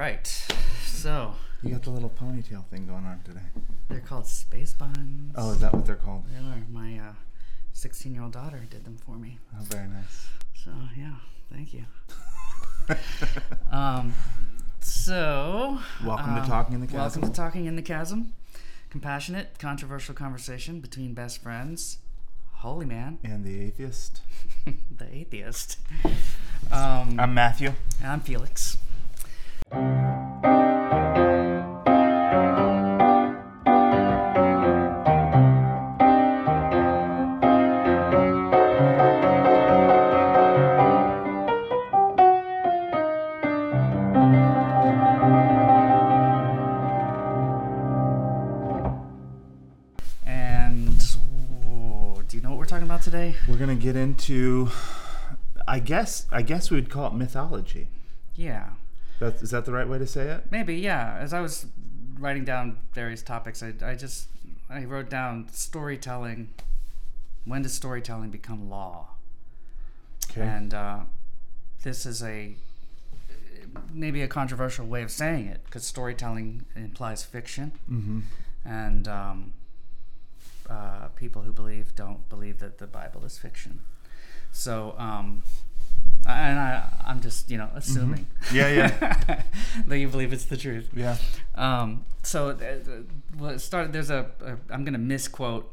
right. So You got the little ponytail thing going on today. they're called space buns. Oh, is that what they're called? They are. My uh, 16 year old daughter did them for me. Oh, very nice. So yeah, thank you. Um, so Welcome to um, Talking in the Welcome Chasm. to talking in the chasm. Compassionate, controversial conversation between best friends. Holy man, and the atheist. the atheist. Um, I'm Matthew. and I'm Felix. Today? We're gonna get into, I guess, I guess we would call it mythology. Yeah, That's, is that the right way to say it? maybe. Yeah. As I was writing down various topics, I, I just I wrote down storytelling. When does storytelling become law? Okay. And uh, this is a maybe a controversial way of saying it because storytelling implies fiction, mm-hmm. and um, uh, people who believe don't believe that the Bible is fiction. So, um, and I, I'm just you know assuming. Yeah, yeah. that you believe it's the truth. Yeah. Um, so, uh, uh, well, it started. There's a, a. I'm going to misquote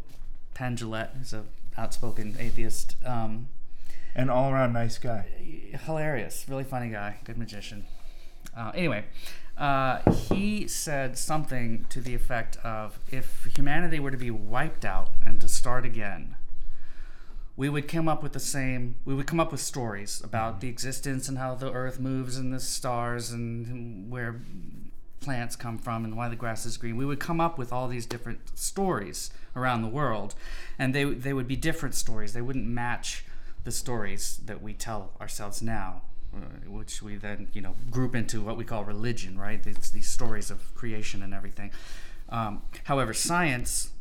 Penn Jillette, who's a outspoken atheist. Um, An all-around nice guy. hilarious, really funny guy, good magician. Uh, anyway, uh, he said something to the effect of if humanity were to be wiped out and to start again, we would come up with the same, we would come up with stories about the existence and how the earth moves and the stars and where plants come from and why the grass is green. We would come up with all these different stories around the world, and they they would be different stories. They wouldn't match the stories that we tell ourselves now, which we then you know group into what we call religion, right? It's these stories of creation and everything. Um, however, science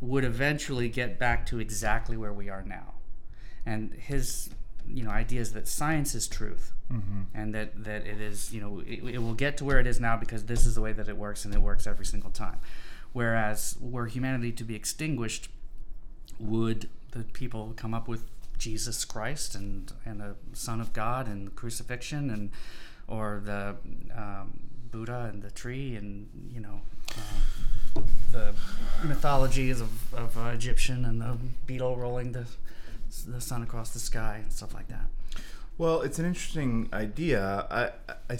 would eventually get back to exactly where we are now, and his you know idea is that science is truth Mm-hmm. and that that it is you know it, it will get to where it is now because this is the way that it works and it works every single time whereas were humanity to be extinguished would the people come up with jesus christ and and the son of god and crucifixion and or the um, buddha and the tree and you know uh, the mythologies of, of uh, egyptian and the beetle rolling the the sun across the sky and stuff like that Well, it's an interesting idea. I, I,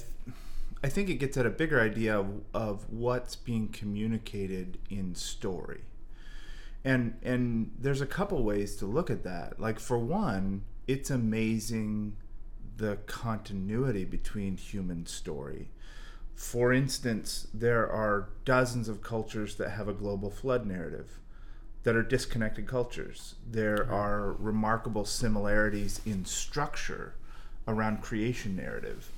I think it gets at a bigger idea of, of what's being communicated in story. And and there's a couple ways to look at that. Like for one, it's amazing the continuity between human story. For instance, there are dozens of cultures that have a global flood narrative that are disconnected cultures. There are remarkable similarities in structure around creation narrative.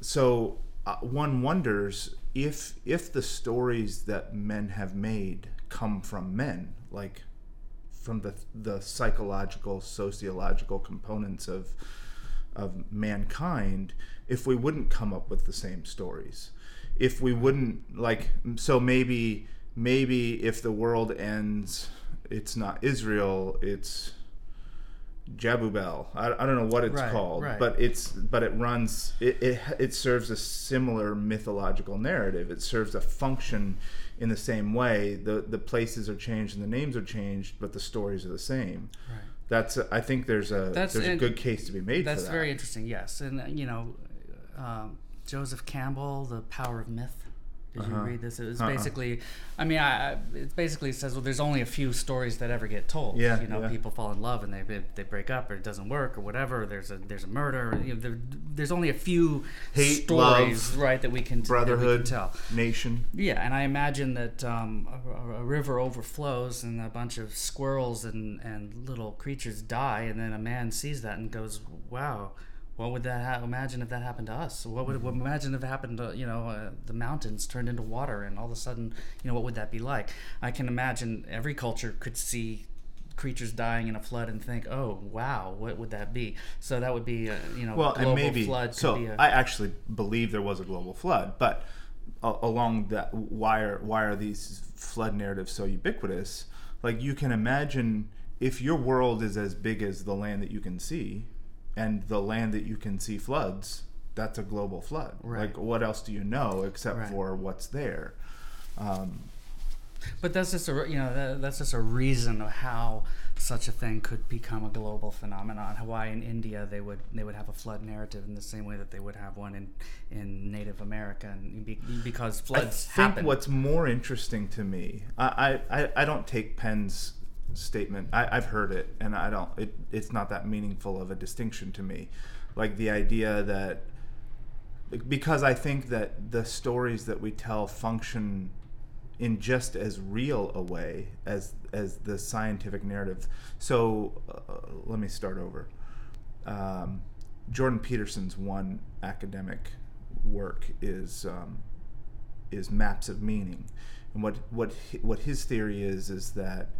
So uh, one wonders if if the stories that men have made come from men, like from the the psychological, sociological components of of mankind, if we wouldn't come up with the same stories, if we wouldn't like, so maybe maybe if the world ends, it's not Israel, it's Jabubel. I, I don't know what it's Right, called, right. but it's but it runs it, it it serves a similar mythological narrative. It serves a function in the same way. The the places are changed and the names are changed, but the stories are the same. right That's I think there's a That's- there's a good case to be made That's for that. very interesting. Yes, and uh, you know, um, Joseph Campbell, The Power of Myth. Did you Uh-huh. read this? It was Uh-uh. basically, I mean, I, it basically says well, there's only a few stories that ever get told. Yeah, you know, yeah. people fall in love and they they break up or it doesn't work or whatever. There's a there's a murder. You know, there, there's only a few Hate, stories, love, right, that we can that we can Brotherhood, tell. nation. Yeah, and I imagine that um, a, a river overflows and a bunch of squirrels and, and little creatures die, and then a man sees that and goes, "Wow, what would that ha- imagine if that happened to us? What would what, imagine if it happened to you know uh, the mountains turned into water and all of a sudden you know what would that be like? I can imagine every culture could see creatures dying in a flood and think, oh wow, what would that be? So that would be a, you know well, global and maybe flood. Could so. be a, I actually believe there was a global flood, but along that, why are why are these flood narratives so ubiquitous? Like you can imagine if your world is as big as the land that you can see, and the land that you can see floods, that's a global flood. Right. Like what else do you know except Right. for what's there? Um, But that's just a you know that, that's just a reason of how such a thing could become a global phenomenon. Hawaii and India they would they would have a flood narrative in the same way that they would have one in in Native America, and be, because floods I think happen. what's more interesting to me, I, I, I- I don't take Penn's statement. I, I've heard it, and I don't. It, it's not that meaningful of a distinction to me. Like the idea that, because I think that the stories that we tell function in just as real a way as as the scientific narrative. So uh, let me start over. Um, Jordan Peterson's one academic work is um, is maps of meaning, and what what what his theory is is that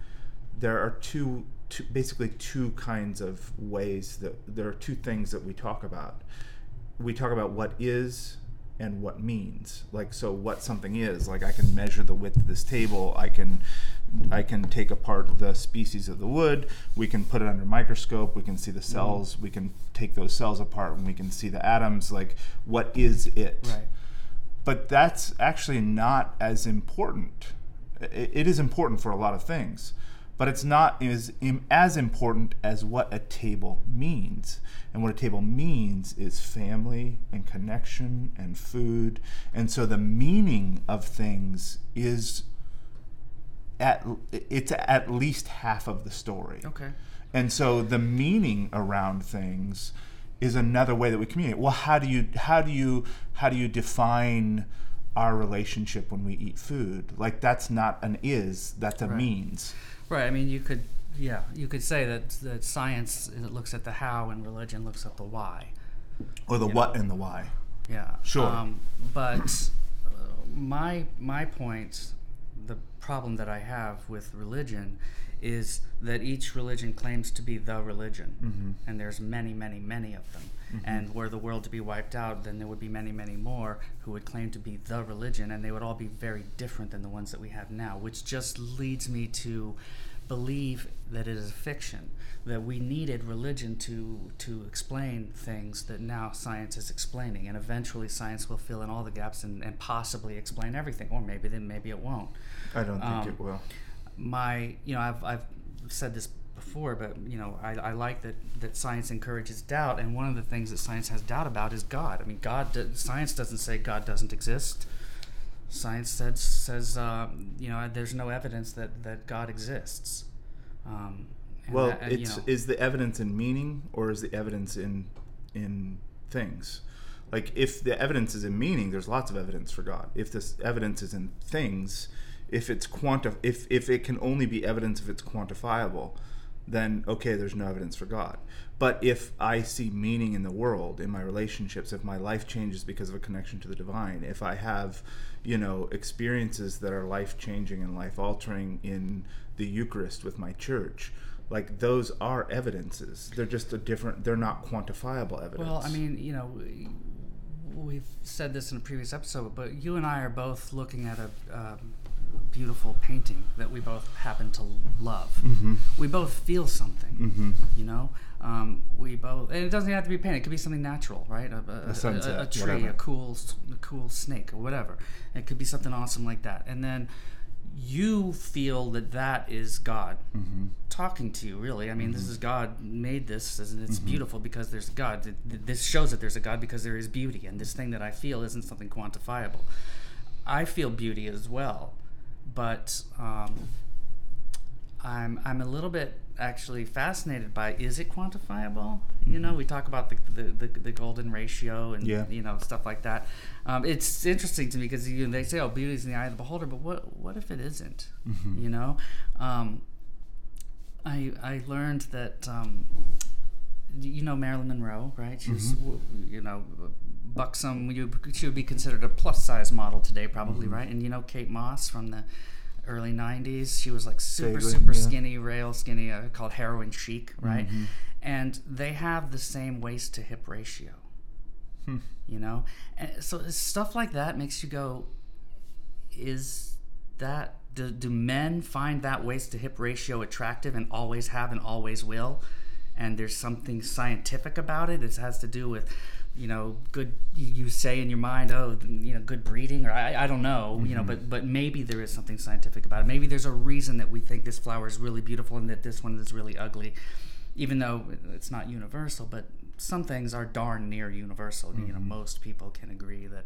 there are two, two basically two kinds of ways that there are two things that we talk about. We talk about what is and what means. Like so, what something is. Like I can measure the width of this table. I can I can take apart the species of the wood. We can put it under a microscope. We can see the cells. We can take those cells apart and we can see the atoms. Like what is it? right. but that's actually not as important. I- It is important for a lot of things, but it's not as as important as what a table means. And what a table means is family and connection and food. And so the meaning of things is at it's at least half of the story. Okay. And so the meaning around things is another way that we communicate. Well, how do you how do you how do you define our relationship when we eat food? Like that's not an is, that's a Right. means. Right. I mean, you could, yeah, you could say that that science looks at the how and religion looks at the why. Or the what and the why. Yeah. Sure. Um, but uh, my my point, the problem that I have with religion, is that each religion claims to be the religion, Mm-hmm. and there's many, many, many of them. And were the world to be wiped out, then there would be many, many more who would claim to be the religion, and they would all be very different than the ones that we have now, which just leads me to believe that it is a fiction that we needed religion to to explain things that now science is explaining and eventually science will fill in all the gaps and, and possibly explain everything or maybe then maybe it won't. I don't think Um, it will. my you know I've, I've said this before but you know I, I like that that science encourages doubt and one of the things that science has doubt about is god. I mean god do, science doesn't say god doesn't exist science says says uh, you know there's no evidence that that god exists um, and Well, that- and, you know, is the evidence in meaning or is the evidence in in things? Like if the evidence is in meaning, there's lots of evidence for God. If this evidence is in things, if it's quanti- if if it can only be evidence if it's quantifiable, then okay, there's no evidence for God. But if I see meaning in the world, in my relationships, if my life changes because of a connection to the divine, if I have, you know, experiences that are life changing and life altering in the Eucharist with my church, like those are evidences. They're just a different. They're not quantifiable evidence. Well, I mean, you know, we, we've said this in a previous episode, but you and I are both looking at a um, beautiful painting that we both happen to love. Mm-hmm. We both feel something, Mhm. you know. Um, we both, and it doesn't have to be painted. It could be something natural, right? A, a, A sunset, a, a tree, whatever. a cool, a cool snake, or whatever. It could be something awesome like that, and then you feel that that is God Mm-hmm. talking to you really i mean this is god made this and it's beautiful because there's god Th- th- this shows that there's a god because there is beauty and this thing that i feel isn't something quantifiable i feel beauty as well but um, i'm i'm a little bit actually fascinated by is it quantifiable you know we talk about the the, the, the golden ratio and Yeah. you know stuff like that um, it's interesting to me because you, they say oh beauty is in the eye of the beholder but what what if it isn't Mm-hmm. you know um, I I learned that um, you know Marilyn Monroe, right? She's w you know buxom. You she would be considered a plus size model today, probably, right? And you know Kate Moss from the early '90s. She was like super, Vaguely, super yeah. skinny, rail skinny, uh, called heroin chic, right? Mm-hmm. And they have the same waist to hip ratio. Hmm. You know, and so stuff like that makes you go, is that do, do men find that waist to hip ratio attractive and always have and always will? And there's something scientific about it. It has to do with, you know, good. You say in your mind, oh, you know, good breeding, or I, I don't know, you know, but but maybe there is something scientific about it. Maybe there's a reason that we think this flower is really beautiful and that this one is really ugly, even though it's not universal. But some things are darn near universal. You know, most people can agree that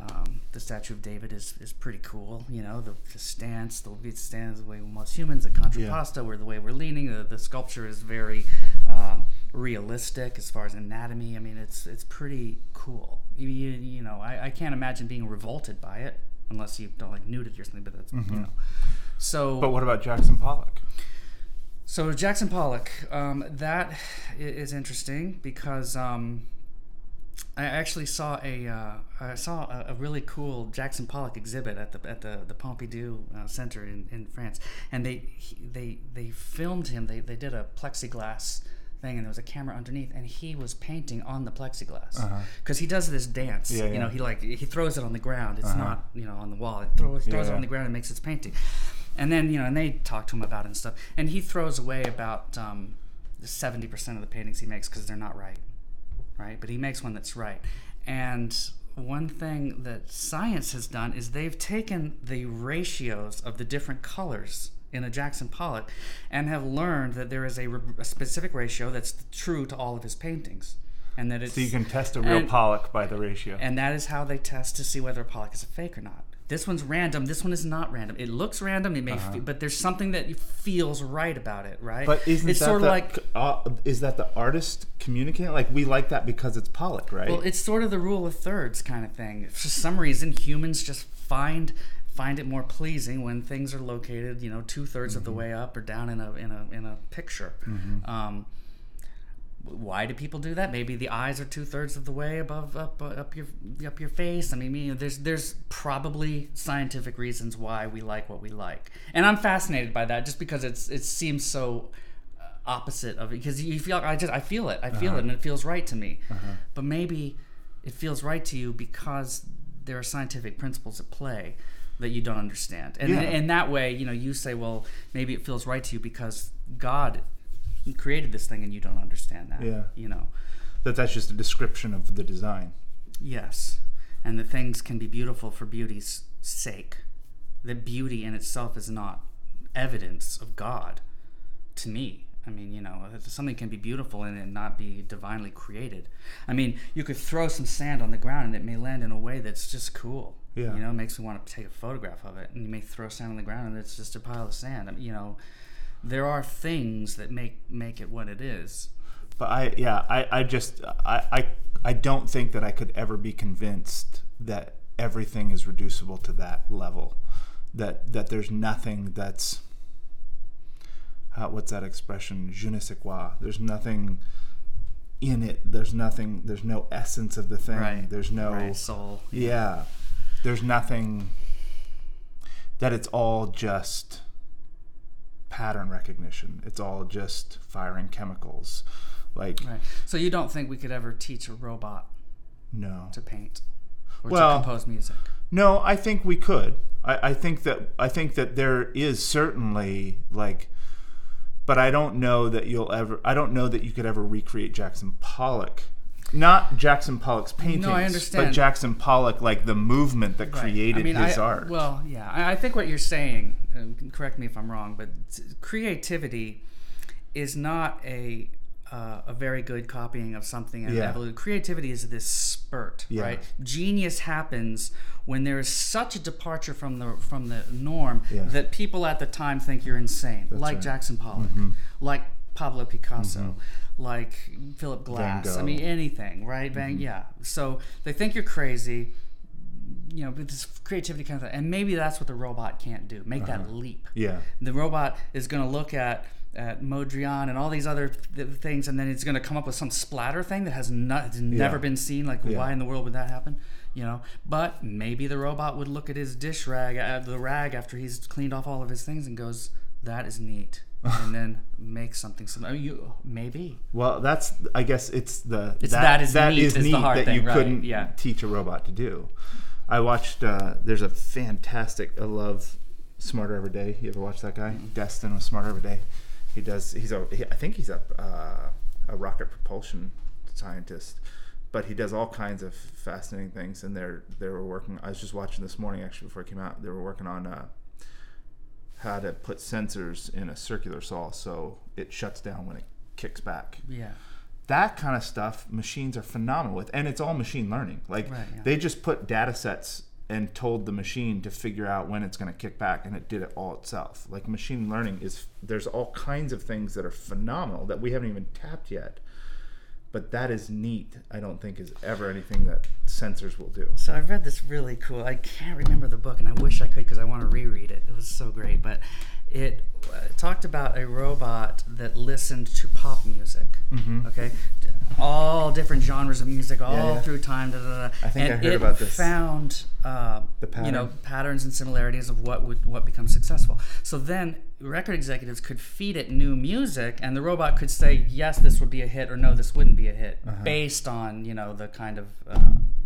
um, the statue of David is, is pretty cool. You know, the, the stance, the it stands the way most humans, the contrapposto, or the way we're leaning. The, the sculpture is very um, realistic as far as anatomy. I mean, it's it's pretty cool. You, you, you know, I, I can't imagine being revolted by it unless you don't like nudity or something. But that's you know. So, But what about Jackson Pollock? so Jackson Pollock, um, that is interesting because um, I actually saw a uh, I saw a, a really cool Jackson Pollock exhibit at the at the the Pompidou uh, Center in, in France, and they he, they they filmed him. They they did a plexiglass thing, and there was a camera underneath, and he was painting on the plexiglass because he does this dance. Uh-huh. Yeah, you know, he like he throws it on the ground. It's Uh-huh. not you know on the wall. It throws throws Yeah, it on the ground and makes its painting. And then you know, and they talk to him about it and stuff. And he throws away about um, seventy percent of the paintings he makes because they're not right, right? But he makes one that's right. And one thing that science has done is they've taken the ratios of the different colors in a Jackson Pollock and have learned that there is a, re- a specific ratio that's true to all of his paintings. And that it's So you can test a real and- Pollock by the ratio. and that is how they test to see whether a Pollock is a fake or not. This one's random. This one is not random. It looks random. It may, fe- but there's something that feels right about it, right? Uh-huh. But isn't it's that sort of the, like uh, is that the artist communicating? Like we like that because it's Pollock, right? well, it's sort of the rule of thirds kind of thing. For some reason, humans just find find it more pleasing when things are located, you know, two thirds of the Mm-hmm. way up or down in a in a in a picture. Um, why do people do that? Maybe the eyes are two thirds of the way above up uh, up your up your face. I mean, you know, there's there's probably scientific reasons why we like what we like, and I'm fascinated by that just because it's it seems so uh, opposite of it because you feel I just I feel it I feel it and it feels right to me, but maybe it feels right to you because there are scientific principles at play that you don't understand, and Yeah. in that way, you know, you say, well, maybe it feels right to you because God created this thing and you don't understand that. Yeah. You know. that that's just a description of the design. Yes. And that things can be beautiful for beauty's sake. That beauty in itself is not evidence of God to me. I mean, you know, something can be beautiful and it not be divinely created. I mean, you could throw some sand on the ground and it may land in a way that's just cool. Yeah. You know, it makes me want to take a photograph of it. And you may throw sand on the ground and it's just a pile of sand. I mean, you know, there are things that make make it what it is. But I, yeah, I, I just, I, I, I don't think that I could ever be convinced that everything is reducible to that level. That that there's nothing that's, uh, what's that expression? Je ne sais quoi. There's nothing in it. There's nothing. There's no essence of the thing. Right. There's no. right, soul. Yeah. There's nothing that it's all just pattern recognition. It's all just firing chemicals. Like Right. So you don't think we could ever teach a robot no. to paint or Well- to compose music? No, I think we could. I, I think that I think that there is certainly like but I don't know that you'll ever I don't know that you could ever recreate Jackson Pollock. Not Jackson Pollock's paintings, but understand. Jackson Pollock, like the movement that created I mean, his I, art. Well, yeah, I, I think what you're saying. Correct me if I'm wrong, but creativity is not a uh, a very good copying of something. And Yeah. evolu- Creativity is this spurt, Yeah. right? Genius happens when there is such a departure from the from the norm Yeah. that people at the time think you're insane, like right. Mm-hmm. Jackson Pollock, like Pablo Picasso, like Philip Glass. I mean, anything, right? Van, Mm-hmm. yeah. So they think you're crazy you know, with this creativity kind of thing. And maybe that's what the robot can't do. Make Uh-huh. that leap. yeah. The robot is going to look at at Mondrian and all these other th- things, and then it's going to come up with some splatter thing that has not never Yeah. been seen. Like, Yeah. why in the world would that happen? you know. But maybe the robot would look at his dish rag, uh, the rag after he's cleaned off all of his things, and goes, "That is neat," and then make something. Some, I mean, you maybe. Well, that's I guess it's the It's that is neat is the hard that thing, you right, couldn't yeah. teach a robot to do. I watched. Uh, there's a fantastic. I love Smarter Every Day. You ever watch that guy? Destin with Smarter Every Day. He does. He's a. He, I think he's a uh, a rocket propulsion scientist, but he does all kinds of fascinating things. And they're they were working. I was just watching this morning actually before it came out. They were working on. Uh, how to put sensors in a circular saw so it shuts down when it kicks back Yeah. that kind of stuff machines are phenomenal with and it's all machine learning like Right, yeah. they just put data sets and told the machine to figure out when it's going to kick back and it did it all itself like machine learning is there's all kinds of things that are phenomenal that we haven't even tapped yet but that is neat i don't think is ever anything that sensors will do So I've read this really cool. I can't remember the book, and I wish I could because I want to reread it. It was so great, but it uh, talked about a robot that listened to pop music. Okay, D- all different genres of music, all Mm-hmm. yeah. through time. Da, da, da. I think I and heard it about this. Found uh, The you know patterns and similarities of what would what becomes successful. So then record executives could feed it new music, and the robot could say yes, this would be a hit, or no, this wouldn't be a hit, Uh-huh. based on you know the kind of uh,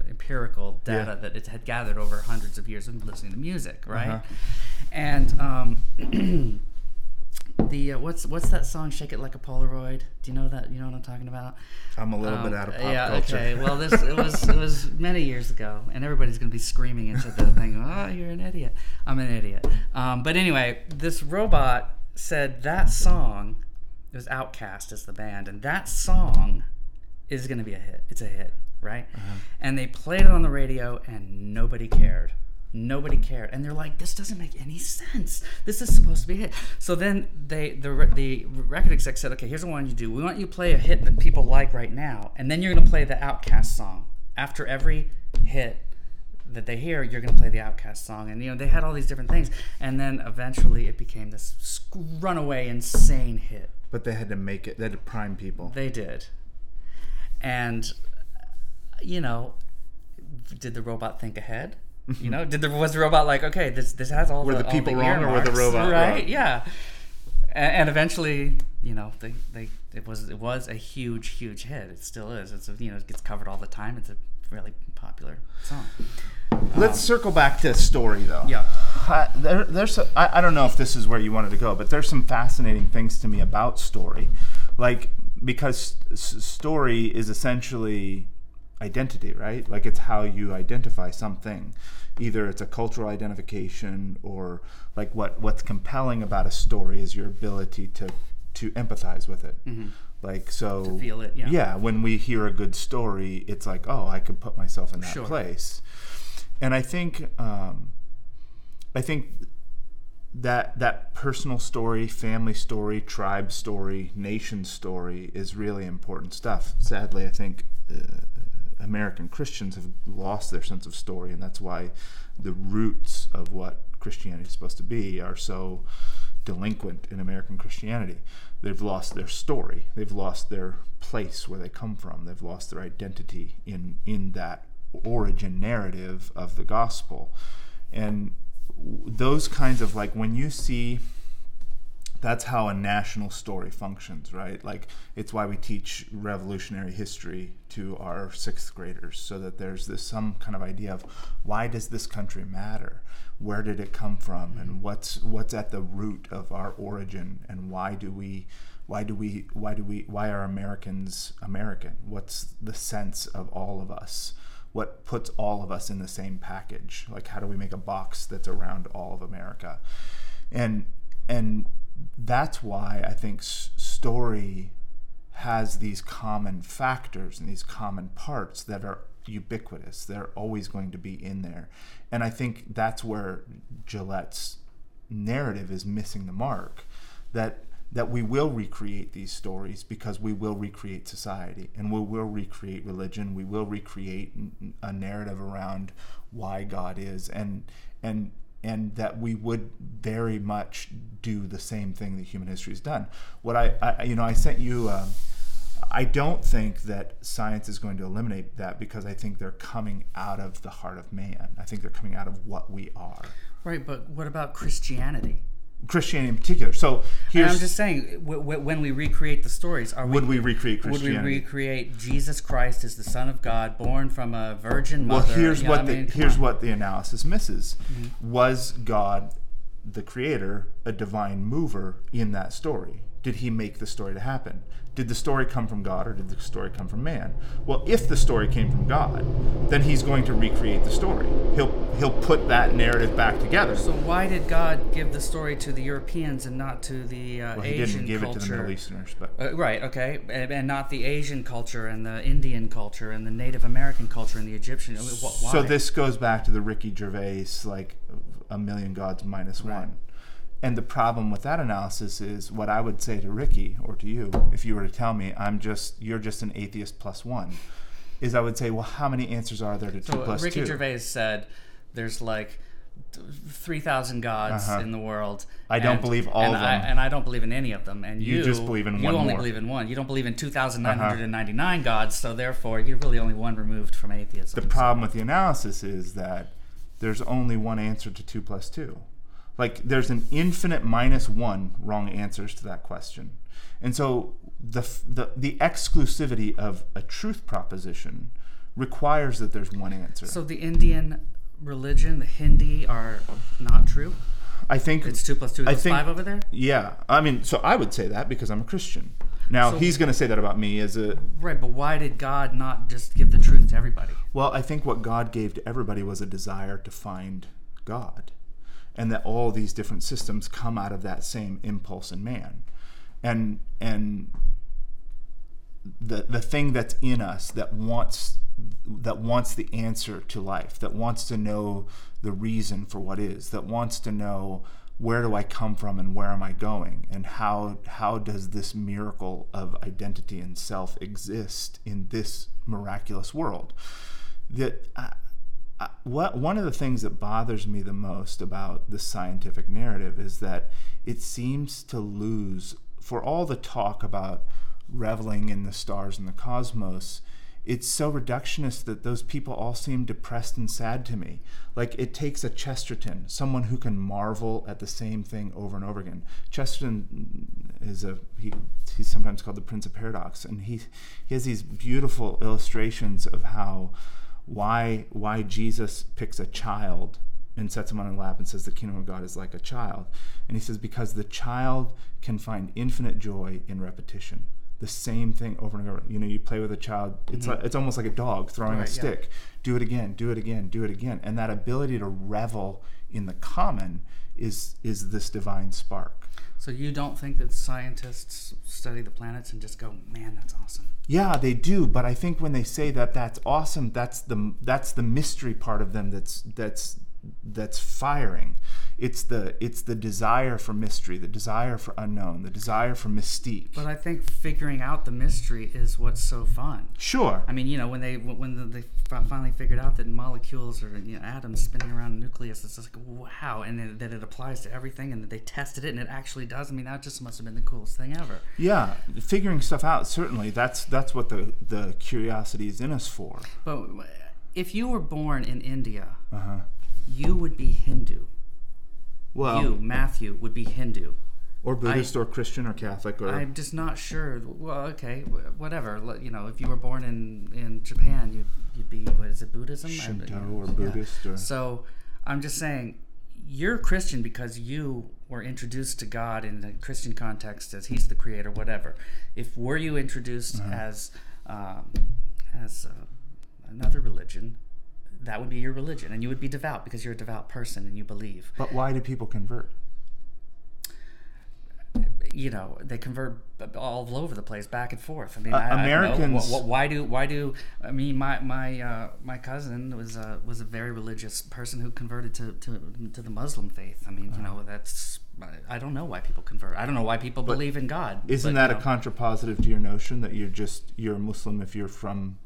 empirical data Yeah. that it had gathered over hundreds of years of listening to music, right? Uh-huh. And um, the uh, what's what's that song? Shake it like a Polaroid. Do you know that? You know what I'm talking about? i'm a little Um, bit out of pop yeah, culture okay. Well, this it was it was many years ago, and everybody's gonna be screaming into the thing. Oh, you're an idiot. I'm an idiot. Um, but anyway, this robot said that song. It was OutKast as the band, and that song is gonna be a hit. It's a hit, right? Uh-huh. And they played it on the radio, and nobody cared. Nobody cared, and they're like, "This doesn't make any sense. This is supposed to be a hit." So then they, the the record exec said, "Okay, here's what we want you to do. We want you to play a hit that people like right now, and then you're gonna play the OutKast song after every hit that they hear. You're gonna play the OutKast song." And you know, they had all these different things, and then eventually it became this runaway, insane hit. but they had to make it they had to prime people They did. And you know, did the robot think ahead? You know, did the was the robot like, okay, this this has all Were the all people wrong or were the robot right? wrong? Yeah. And, and eventually, you know, they, they it was it was a huge huge hit. It still is. It's you know it gets covered all the time. It's a really popular song. let's circle back to story though Yeah. Uh, there, there's a, I, I don't know if this is where you wanted to go, but there's some fascinating things to me about story, like because s- story is essentially identity, right? Like it's how you identify something. Either it's a cultural identification, or like what what's compelling about a story is your ability to to empathize with it. Like so, Mm-hmm. feel it, yeah. Yeah, when we hear a good story, it's like, oh, I could put myself in that Sure. place. And I think um, I think that that personal story, family story, tribe story, nation story is really important stuff. Sadly, I think uh, American Christians have lost their sense of story, and that's why the roots of what Christianity is supposed to be are so delinquent in American Christianity. They've lost their story. They've lost their place where they come from. They've lost their identity in in that origin narrative of the gospel. And those kinds of like when you see that's how a national story functions, right? Like it's why we teach revolutionary history to our sixth graders, so that there's this some kind of idea of why does this country matter? Where did it come from, and mm-hmm. what's what's at the root of our origin, and why do we, why do we, why do we, why are Americans American? What's the sense of all of us? What puts all of us in the same package? Like how do we make a box that's around all of America? and and that's why I think s- story has these common factors and these common parts that are ubiquitous. They're always going to be in there, and I think that's where Jillette's narrative is missing the mark. That that we will recreate these stories because we will recreate society and we will recreate religion. We will recreate a narrative around why God is and and and that we would very much do the same thing that human history has done. What I, I you know, I sent you. Um, I don't think that science is going to eliminate that because I think they're coming out of the heart of man. I think they're coming out of what we are. Right, but what about Christianity? Christianity in particular. So And here's I'm just saying, w- w- when we recreate the stories, are would we, we recreate would we recreate Jesus Christ as the Son of God, born from a virgin mother? well, here's what I mean, the here's on. Mm-hmm. what the analysis misses. Was God, the creator, a divine mover in that story? Did he make the story to happen? Did the story come from God or did the story come from man? Well, if the story came from God, then he's going to recreate the story. He'll he'll put that narrative back together. So why did God give the story to the Europeans and not to the uh, well, he Asian didn't give culture? it to the Middle Easterners, but Uh, right, okay, and, and not the Asian culture and the Indian culture and the Native American culture and the Egyptian. Why? So this goes back to the Ricky Gervais, like a million gods minus one. And the problem with that analysis is what I would say to Ricky or to you, if you were to tell me I'm just you're just an atheist plus one, is I would say, well, how many answers are there to two So plus Ricky two? Gervais said there's like three thousand gods Uh-huh. in the world. I don't believe all and of I, them. and I don't believe in any of them. And You you, just believe in you one You only more. believe in one. You don't believe in two thousand nine hundred and ninety nine gods. So therefore, you're really only one removed from atheism. The problem with the analysis is that there's only one answer to two plus two. Like there's an infinite minus one wrong answers to that question. And so the, the, the exclusivity of a truth proposition requires that there's one answer. So the Indian religion, the Hindi, are not true. I think It's two plus two I think- five over there. yeah. I mean, so I would say that because I'm a Christian. Now So- he's going to say that about me as a Right, but why did God not just give the truth to everybody? Well, I think what God gave to everybody was a desire to find God. And that all these different systems come out of that same impulse in man. And and the the thing that's in us that wants that wants the answer to life, that wants to know the reason for what is, that wants to know where do I come from and where am I going and how how does this miracle of identity and self exist in this miraculous world that I, what one of the things that bothers me the most about the scientific narrative is that it seems to lose for all the talk about reveling in the stars and the cosmos it's so reductionist that those people all seem depressed and sad to me. Like it takes a Chesterton, someone who can marvel at the same thing over and over again. Chesterton is a he, he's sometimes called the Prince of Paradox, and he he has these beautiful illustrations of how why why Jesus picks a child and sets him on a lap and says the kingdom of God is like a child. And he says because the child can find infinite joy in repetition. The same thing over and over. You know, you play with a child. It's mm-hmm. like, it's almost like a dog throwing Right, a yeah. stick. Do it again. Do it again. Do it again. And that ability to revel in the common is is this divine spark. So you don't think that scientists study the planets and just go, "Man, that's awesome." Yeah, they do, but I think when they say that that's awesome, that's the that's the mystery part of them that's that's that's firing. It's the it's the desire for mystery, the desire for unknown, the desire for mystique. But I think figuring out the mystery is what's so fun. Sure. I mean, you know, when they when the, they finally figured out that molecules are you know, atoms spinning around a nucleus, it's just like wow, and then, that it applies to everything, and that they tested it, and it actually does. I mean, that just must have been the coolest thing ever. Yeah, figuring stuff out certainly that's that's what the the curiosity is in us for. But if you were born in India, Uh-huh. You would be Hindu. Well, you, Matthew, would be Hindu. or Buddhist or Christian or Catholic or I'm just not sure. Well, okay, whatever. You know, if you were born in, in Japan, you'd, you'd be, what is it, Buddhism? I- Shinto you know, or yeah. Buddhist or So I'm just saying, you're Christian because you were introduced to God in the Christian context as He's the Creator, whatever. If were you introduced Uh-huh. as um, as uh, another religion, that would be your religion, and you would be devout because you're a devout person and you believe. But why do people convert? you know they convert all over the place back and forth i mean Uh, I, I know. Americans- wh- why do why do i mean my my uh, my cousin was a was a very religious person who converted to to, to the muslim faith i mean you know that's I- i don't know why people convert i don't know why people believe in god Isn't but, that you a contrapositive to your notion that you're just you're a Muslim if you're from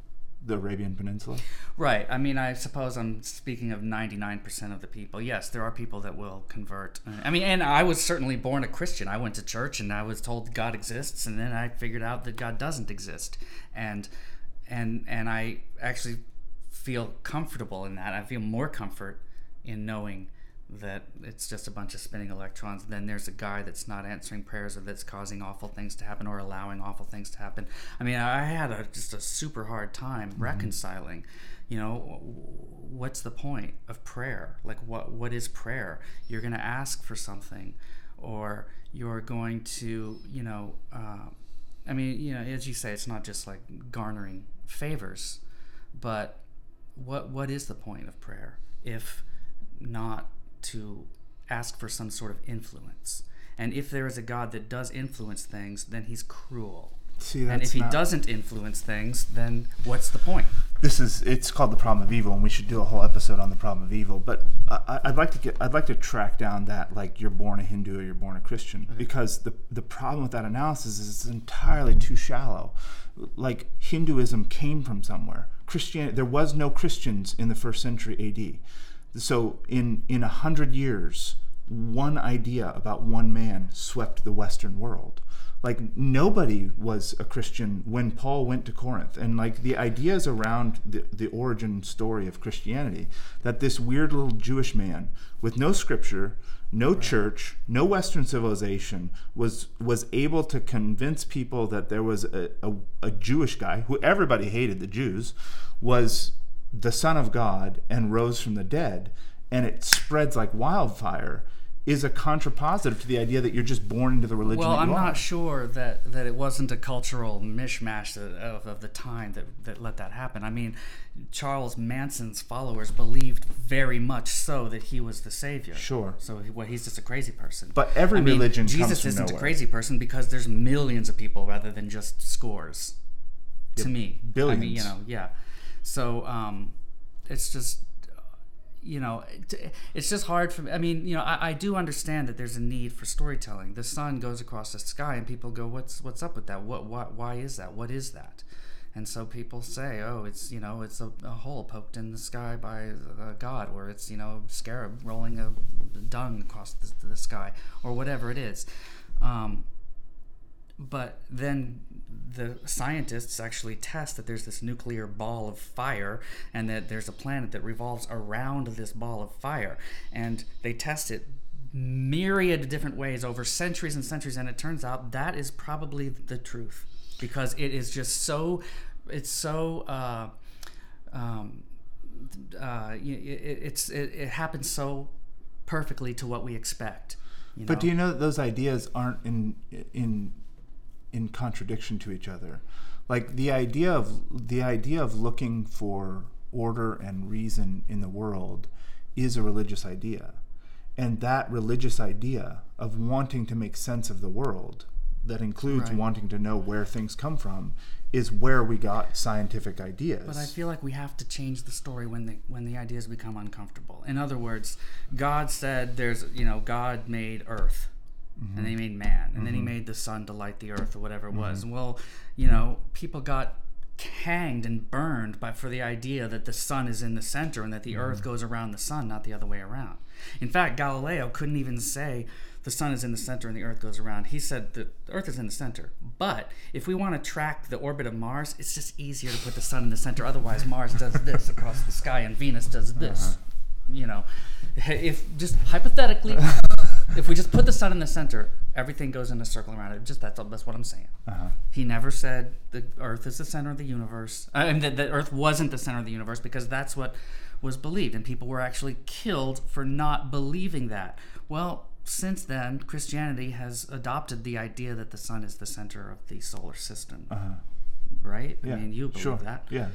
the Arabian Peninsula. Right. I mean, I suppose I'm speaking of 99% of the people. Yes, there are people that will convert. I mean, and I was certainly born a Christian. I went to church and I was told God exists, and then I figured out that God doesn't exist, and and and I actually feel comfortable in that. I feel more comfort in knowing that it's just a bunch of spinning electrons. Then there's a guy that's not answering prayers or that's causing awful things to happen or allowing awful things to happen. I mean, I had a, just a super hard time mm-hmm. reconciling. You know, what's the point of prayer? Like, what what is prayer? You're going to ask for something, or you're going to, you know, uh, I mean, you know, as you say, it's not just like garnering favors, but what what is the point of prayer if not to ask for some sort of influence. And if there is a God that does influence things, then he's cruel. See, and if he not... doesn't influence things, then what's the point? This is it's called the problem of evil, and we should do a whole episode on the problem of evil. But I, would like to get I'd like to track down that like you're born a Hindu or you're born a Christian, okay. because the the problem with that analysis is it's entirely too shallow. Like Hinduism came from somewhere. Christianity there was no Christians in the first century A.D. So in in a hundred years, one idea about one man swept the Western world. Like nobody was a Christian when Paul went to Corinth, and like the ideas around the, the origin story of Christianity, that this weird little Jewish man with no scripture, no right. church, no Western civilization was was able to convince people that there was a, a, a Jewish guy who everybody hated the Jews was the Son of God and rose from the dead, and it spreads like wildfire, is a contrapositive to the idea that you're just born into the religion. Well, I'm are. not sure that, that it wasn't a cultural mishmash of, of the time that, that let that happen. I mean, Charles Manson's followers believed very much so that he was the savior. Sure. So well, he's just a crazy person. But every I mean, religion Jesus isn't nowhere. a crazy person because there's millions of people rather than just scores. Yep. To me, billions. I mean, you know, yeah. So um, it's just you know, it's just hard for me. I mean, you know, I, I, do understand that there's a need for storytelling. The sun goes across the sky, and people go, "What's what's up with that? What what why is that? What is that?" And so people say, "Oh, it's you know, it's a, a hole poked in the sky by a God, or it's you know, a scarab rolling a dung across the, the sky, or whatever it is." Um, but then the scientists actually test that there's this nuclear ball of fire and that there's a planet that revolves around this ball of fire. And they test it myriad different ways over centuries and centuries. And it turns out that is probably the truth because it is just so, it's so, uh, um, uh, it, it's, it, it happens so perfectly to what we expect. You know? But do you know that those ideas aren't in in in contradiction to each other. Like the idea of the idea of looking for order and reason in the world is a religious idea. And that religious idea of wanting to make sense of the world, that includes right. wanting to know where things come from, is where we got scientific ideas. But I feel like we have to change the story when the when the ideas become uncomfortable. In other words, God said there's you know God made Earth Mm-hmm. and then he made man, and mm-hmm. then he mm-hmm. made the sun to light the earth or whatever it was. Mm-hmm. Well, you know, people got hanged and burned by for the idea that the sun is in the center and that the earth mm-hmm. goes around the sun, not the other way around. In fact, Galileo couldn't even say the sun is in the center and the earth goes around. He said the earth is in the center. But if we want to track the orbit of Mars, it's just easier to put the sun in the center. Otherwise, Mars does this across the sky and Venus does this. Uh-huh. You know, if just hypothetically if we just put the sun in the center, everything goes in a circle around it. Just that's that's what I'm saying. Uh-huh. He never said the Earth is the center of the universe, and that the Earth wasn't the center of the universe because that's what was believed, and people were actually killed for not believing that. Well, since then, Christianity has adopted the idea that the sun is the center of the solar system. Uh-huh. Right? Yeah. I mean, you believe sure. that. Yeah.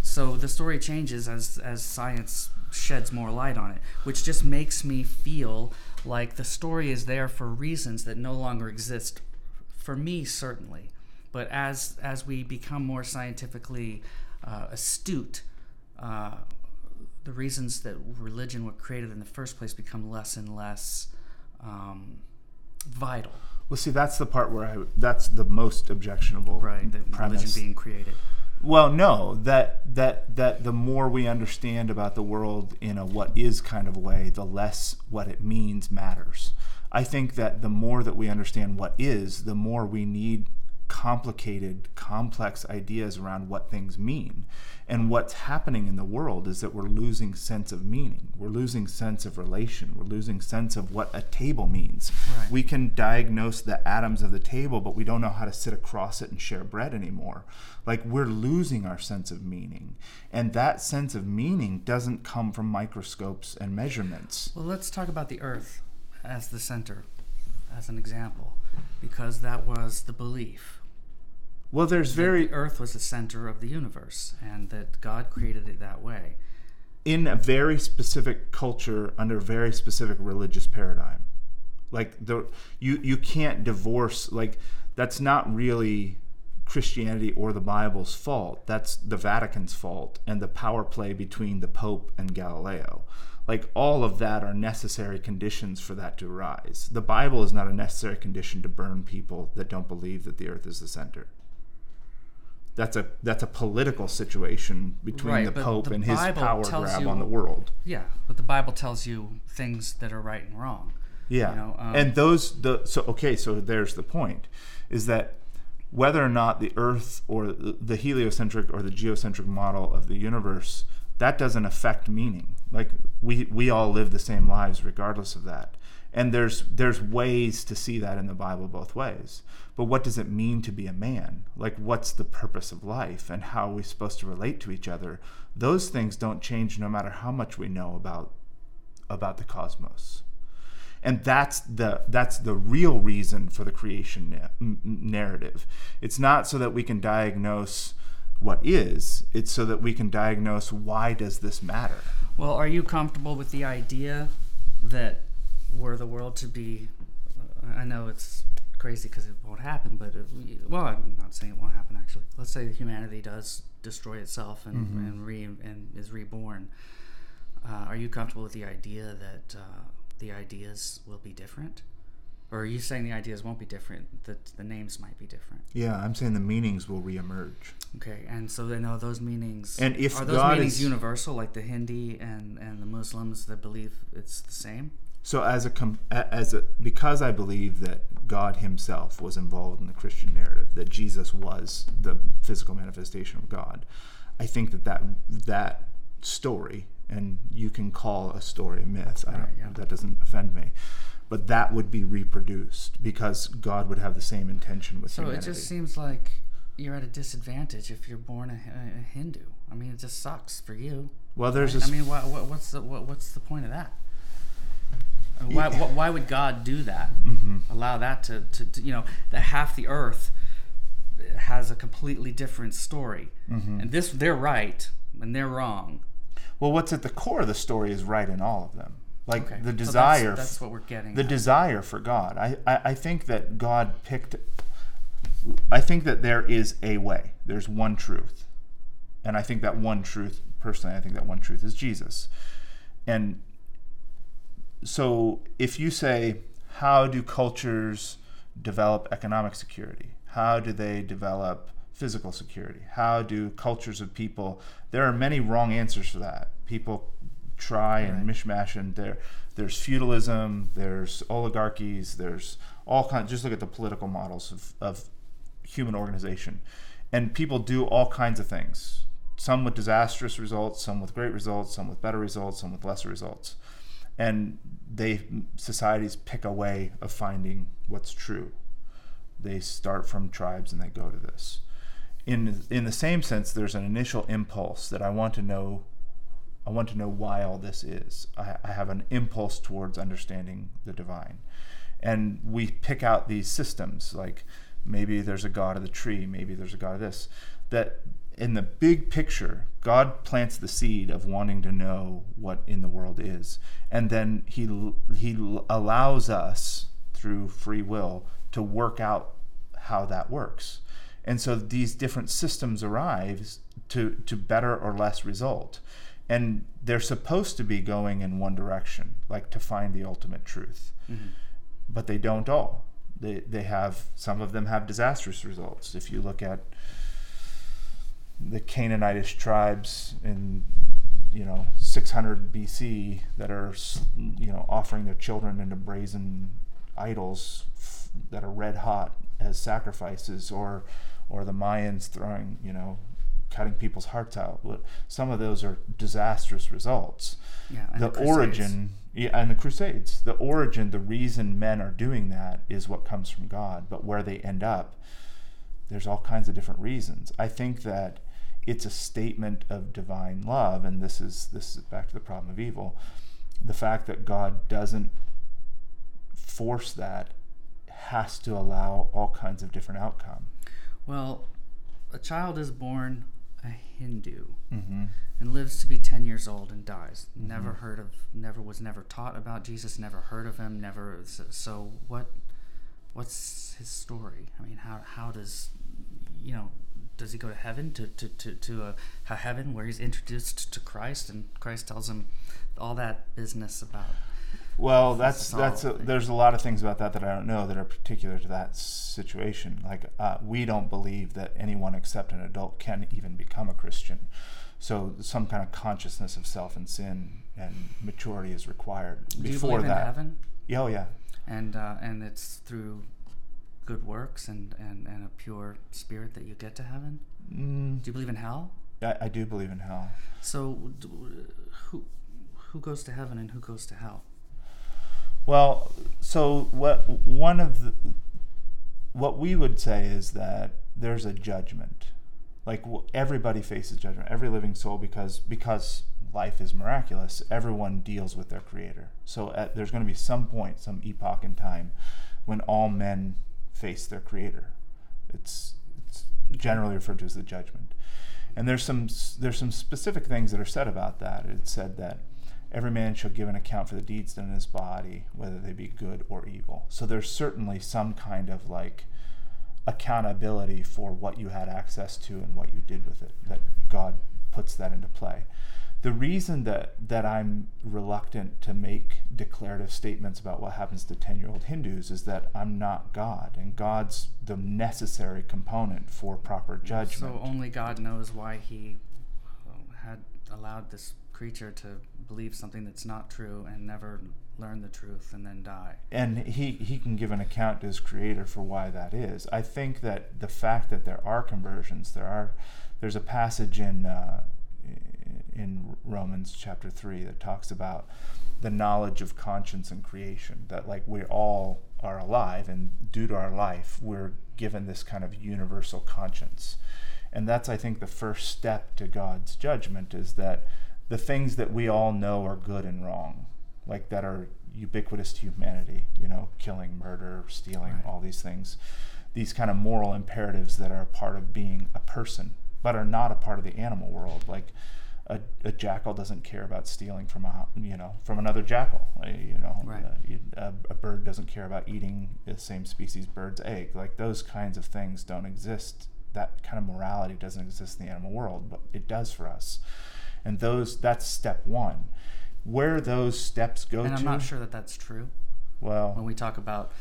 So the story changes as as science sheds more light on it, which just makes me feel like the story is there for reasons that no longer exist for me certainly. But as as we become more scientifically uh, astute uh, the reasons that religion was created in the first place become less and less um, vital. Well see that's the part where I that's the most objectionable right the premise. religion being created Well, no, that that that the more we understand about the world in a what is kind of way, the less what it means matters. I think that the more that we understand what is, the more we need complicated, complex ideas around what things mean. And what's happening in the world is that we're losing sense of meaning. We're losing sense of relation. We're losing sense of what a table means. Right. We can diagnose the atoms of the table, but we don't know how to sit across it and share bread anymore. Like we're losing our sense of meaning. And that sense of meaning doesn't come from microscopes and measurements. Well, let's talk about the Earth as the center, as an example, because that was the belief. Well, there's very the Earth was the center of the universe, and that God created it that way. in a very specific culture under a very specific religious paradigm. Like the you you can't divorce like that's not really Christianity or the Bible's fault. That's the Vatican's fault and the power play between the Pope and Galileo. Like all of that are necessary conditions for that to arise. The Bible is not a necessary condition to burn people that don't believe that the earth is the center. That's a that's a political situation between Right, the Pope the and his Bible power tells grab you- on the world. Yeah, but the Bible tells you things that are right and wrong. Yeah, You know, um, and those the so okay, so there's the point, is that whether or not the Earth or the heliocentric or the geocentric model of the universe that doesn't affect meaning. Like we we all live the same lives regardless of that, and there's there's ways to see that in the Bible both ways. But what does it mean to be a man? Like what's the purpose of life and how are we supposed to relate to each other? Those things don't change no matter how much we know about about the cosmos and that's the that's the real reason for the creation na- narrative it's not so that we can diagnose what is it's so that we can diagnose why does this matter Well, are you comfortable with the idea that were the world to be? Uh, I know it's crazy because it won't happen, but it, well, I'm not saying it won't happen. Actually, let's say humanity does destroy itself and and, re, and is reborn. Uh, are you comfortable with the idea that uh, the ideas will be different, or are you saying the ideas won't be different? That the names might be different. yeah i'm saying the meanings will reemerge Okay, and so then are those meanings And if are those God meanings is- universal, like the Hindi and, and the Muslims that believe it's the same? so as a as a because i believe that god himself was involved in the christian narrative that jesus was the physical manifestation of god i think that that that story and you can call a story a myth I don't, Right, yeah. that doesn't offend me but that would be reproduced because god would have the same intention with So humanity it just seems like you're at a disadvantage if you're born a, a Hindu. I mean, it just sucks for you. well there's I mean, why, what, what's the what, what's the point of that? Uh, Why, wh- why would God do that? Mm-hmm. Allow that to, to, to you know that half the earth has a completely different story, Mm-hmm. and this they're right and they're wrong. well what's at the core of the story is right in all of them like Okay, the so that's- desire that's, what we're getting. the at. desire for God. I, I, I think that God picked. I think that there is a way. There's one truth, and I think that one truth, personally, I think that one truth is Jesus. And so, if you say, how do cultures develop economic security? How do they develop physical security? How do cultures of people? There are many wrong answers for that. People try and Right. mishmash, and there, there's feudalism, there's oligarchies, there's all kinds. Just look at the political models of, of human organization, and people do all kinds of things. Some with disastrous results, some with great results, some with better results, some with lesser results and they societies pick a way of finding what's true they start from tribes and they go to this in in the same sense there's an initial impulse that i want to know i want to know why all this is. I, I have an impulse towards understanding the divine. And we pick out these systems like maybe there's a god of the tree maybe there's a god of this that in the big picture god plants the seed of wanting to know what in the world is. And then he he allows us through free will to work out how that works. And so these different systems arrive to to better or less result and they're supposed to be going in one direction like to find the ultimate truth mm-hmm. but they don't all. They they have some of them have disastrous results. If you look at the Canaanitish tribes in you know 600 BC that are you know offering their children into brazen idols f- that are red hot as sacrifices or or the Mayans throwing you know cutting people's hearts out What- some of those are disastrous results. Yeah. and the, origin yeah, and the crusades. The origin the reason men are doing that is what comes from god but where they end up there's all kinds of different reasons. I think that it's a statement of divine love and this is this is back to the problem of evil. The fact that god doesn't force that has to allow all kinds of different outcome. Well, a child is born a Hindu mm-hmm. and lives to be 10 years old and dies. Never heard of, never was never taught about Jesus, never heard of him, never. So, so what, what's his story? I mean, how, how does, you know, does he go to heaven to, to, to, to a, a heaven where he's introduced to Christ and Christ tells him all that business about Well, that's that's a, there's a lot of things about that that I don't know that are particular to that situation. Like uh, we don't believe that anyone except an adult can even become a Christian. So some kind of consciousness of self and sin and maturity is required Do you before believe that. in heaven? Yeah, oh yeah. And uh, and it's through good works and, and, and a pure spirit that you get to heaven. Mm, Do you believe in hell? I, I do believe in hell. So d- who who goes to heaven and who goes to hell? Well, so what one of the what we would say is that there's a judgment. Like everybody faces judgment, every living soul because because life is miraculous. Everyone deals with their creator. So at, there's going to be some point, some epoch in time when all men face their creator. It's it's generally referred to as the judgment. And there's some there's some specific things that are said about that. It's said that every man shall give an account for the deeds done in his body, whether they be good or evil. So there's certainly some kind of like accountability for what you had access to and what you did with it. That God puts that into play. The reason that that I'm reluctant to make declarative statements about what happens to 10-year-old Hindus is that I'm not God and God's the necessary component for proper judgment. So only God knows why he uh, had allowed this creature to believe something that's not true and never learn the truth and then die. and he he can give an account to his creator for why that is. I think that the fact that there are conversions, there are there's a passage in uh, in Romans chapter three that talks about the knowledge of conscience and creation. That like we all are alive, and due to our life, we're given this kind of universal conscience, and that's I think the first step to God's judgment is that the things that we all know are good and wrong like that are ubiquitous to humanity you know killing murder stealing Right. all these things. These kind of moral imperatives that are a part of being a person but are not a part of the animal world. Like a, a jackal doesn't care about stealing from a you know from another jackal. Uh, you know Right. uh, a, a bird doesn't care about eating the same species bird's egg. Like those kinds of things don't exist. That kind of morality doesn't exist in the animal world but it does for us and those that's step one where those steps go to And I'm not sure that that's true. well When we talk about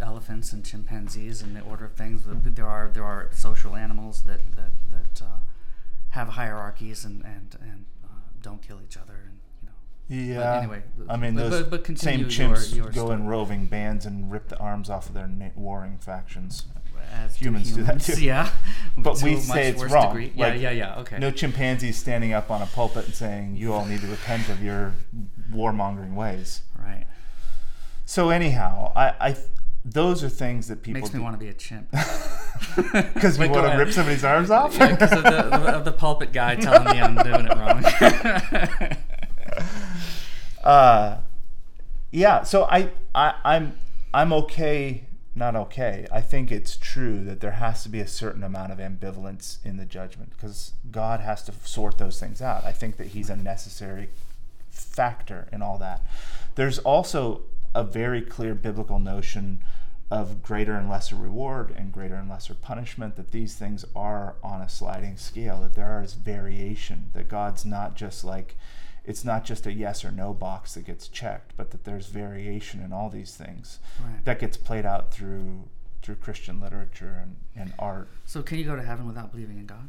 elephants and chimpanzees and the order of things, there are there are social animals that that that uh, have hierarchies and and and uh, don't kill each other and you know. yeah anyway, i mean but- those but- but same chimps your go in roving bands and rip the arms off of their warring factions As do Humans do that too. Yeah, But To we say much it's worse wrong. degree. Yeah, Like, yeah, yeah. Okay. no chimpanzees standing up on a pulpit and saying you all need to repent of your warmongering ways right. so anyhow i i those are things that people Makes me want to be a chimp. because you want to rip somebody's arms off because of the, of, of the pulpit guy telling me I'm doing it wrong. uh, yeah. So I, I, I'm, I'm okay. Not okay. I think it's true that there has to be a certain amount of ambivalence in the judgment because God has to sort those things out. I think that He's a necessary factor in all that. There's also a very clear biblical notion of greater and lesser reward and greater and lesser punishment, that these things are on a sliding scale, that there is variation, that God's not just like, it's not just a yes or no box that gets checked, but that there's variation in all these things Right. that gets played out through through Christian literature and, and art. So can you go to heaven without believing in God?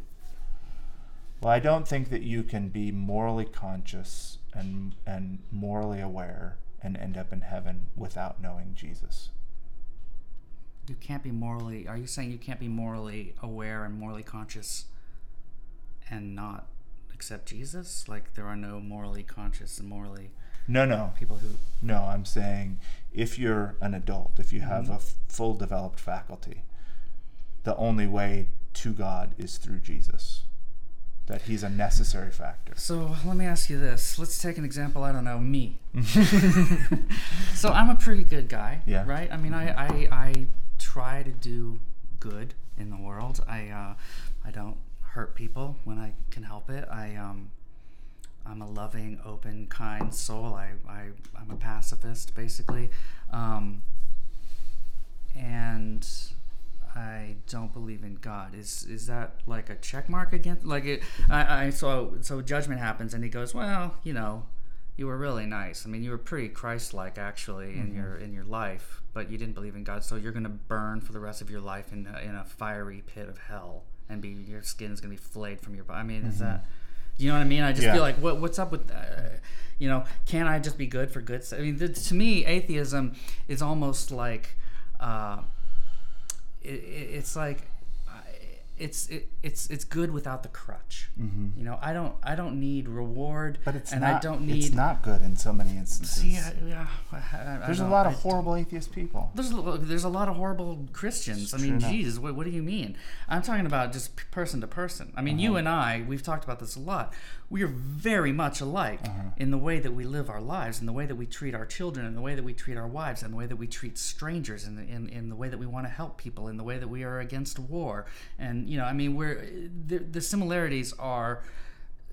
Well, I don't think that you can be morally conscious and and morally aware and end up in heaven without knowing Jesus. You can't be morally. Are you saying you can't be morally aware and morally conscious and not accept Jesus? Like there are no morally conscious and morally No, no. people who. No, I'm saying if you're an adult, if you have Mm-hmm. a f- full developed faculty, the only way to God is through Jesus. That he's a necessary factor. So let me ask you this. Let's take an example. I don't know me. so I'm a pretty good guy, Yeah. right? I mean, I, I I try to do good in the world. I uh, I don't hurt people when I can help it. I um I'm a loving, open, kind soul. I, I I'm a pacifist basically, um, and I don't believe in God. Is is that like a check mark against like it? I, I so so judgment happens and he goes, well, you know, you were really nice. I mean, you were pretty Christ-like actually in your in your life, but you didn't believe in God, so you're gonna burn for the rest of your life in a, in a fiery pit of hell, and be your skin is gonna be flayed from your body. I mean, is that? You know what I mean? I just Yeah. feel like what what's up with, uh, you know, can I just be good for good? I mean, th- to me, atheism is almost like. Uh, it, it, it's like it's it, it's it's good without the crutch. You know, I don't I don't need reward, But it's and not I don't need. it's not good in so many instances. See, I- yeah, I- I- There's a lot of horrible atheist people. there's a, there's a lot of horrible Christians. I mean. Jesus, what, what do you mean? I'm talking about just person to person. I mean, you Uh-huh. and I, we've talked about this a lot. We are very much alike Uh-huh. in the way that we live our lives, in the way that we treat our children, in the way that we treat our wives, in the way that we treat strangers, in the, in, in the way that we want to help people, in the way that we are against war. And, you know, I mean, we're the, the similarities are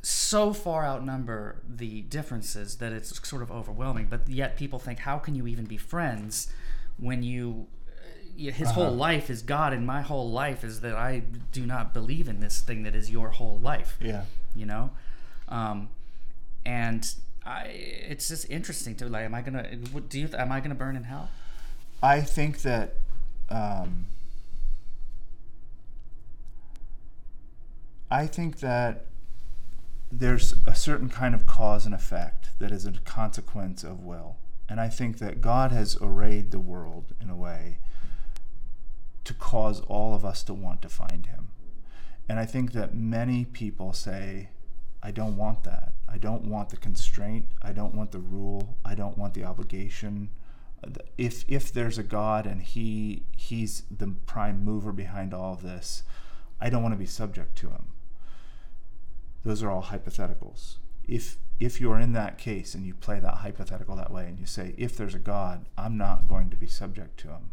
so far outnumber the differences that it's sort of overwhelming. But yet people think, how can you even be friends when you? uh, His whole life is God, and my whole life is that I do not believe in this thing that is your whole life. Yeah. You know, um, and I, it's just interesting to like, am I gonna? What, do you? Am I gonna burn in hell? I think that um, I think that there's a certain kind of cause and effect that is a consequence of will. And I think that God has arrayed the world in a way to cause all of us to want to find Him. And I think that many people say, I don't want that. I don't want the constraint. I don't want the rule. I don't want the obligation. If if there's a God and he he's the prime mover behind all of this, I don't want to be subject to him. Those are all hypotheticals. If if you're in that case and you play that hypothetical that way and you say, if there's a God, I'm not going to be subject to him.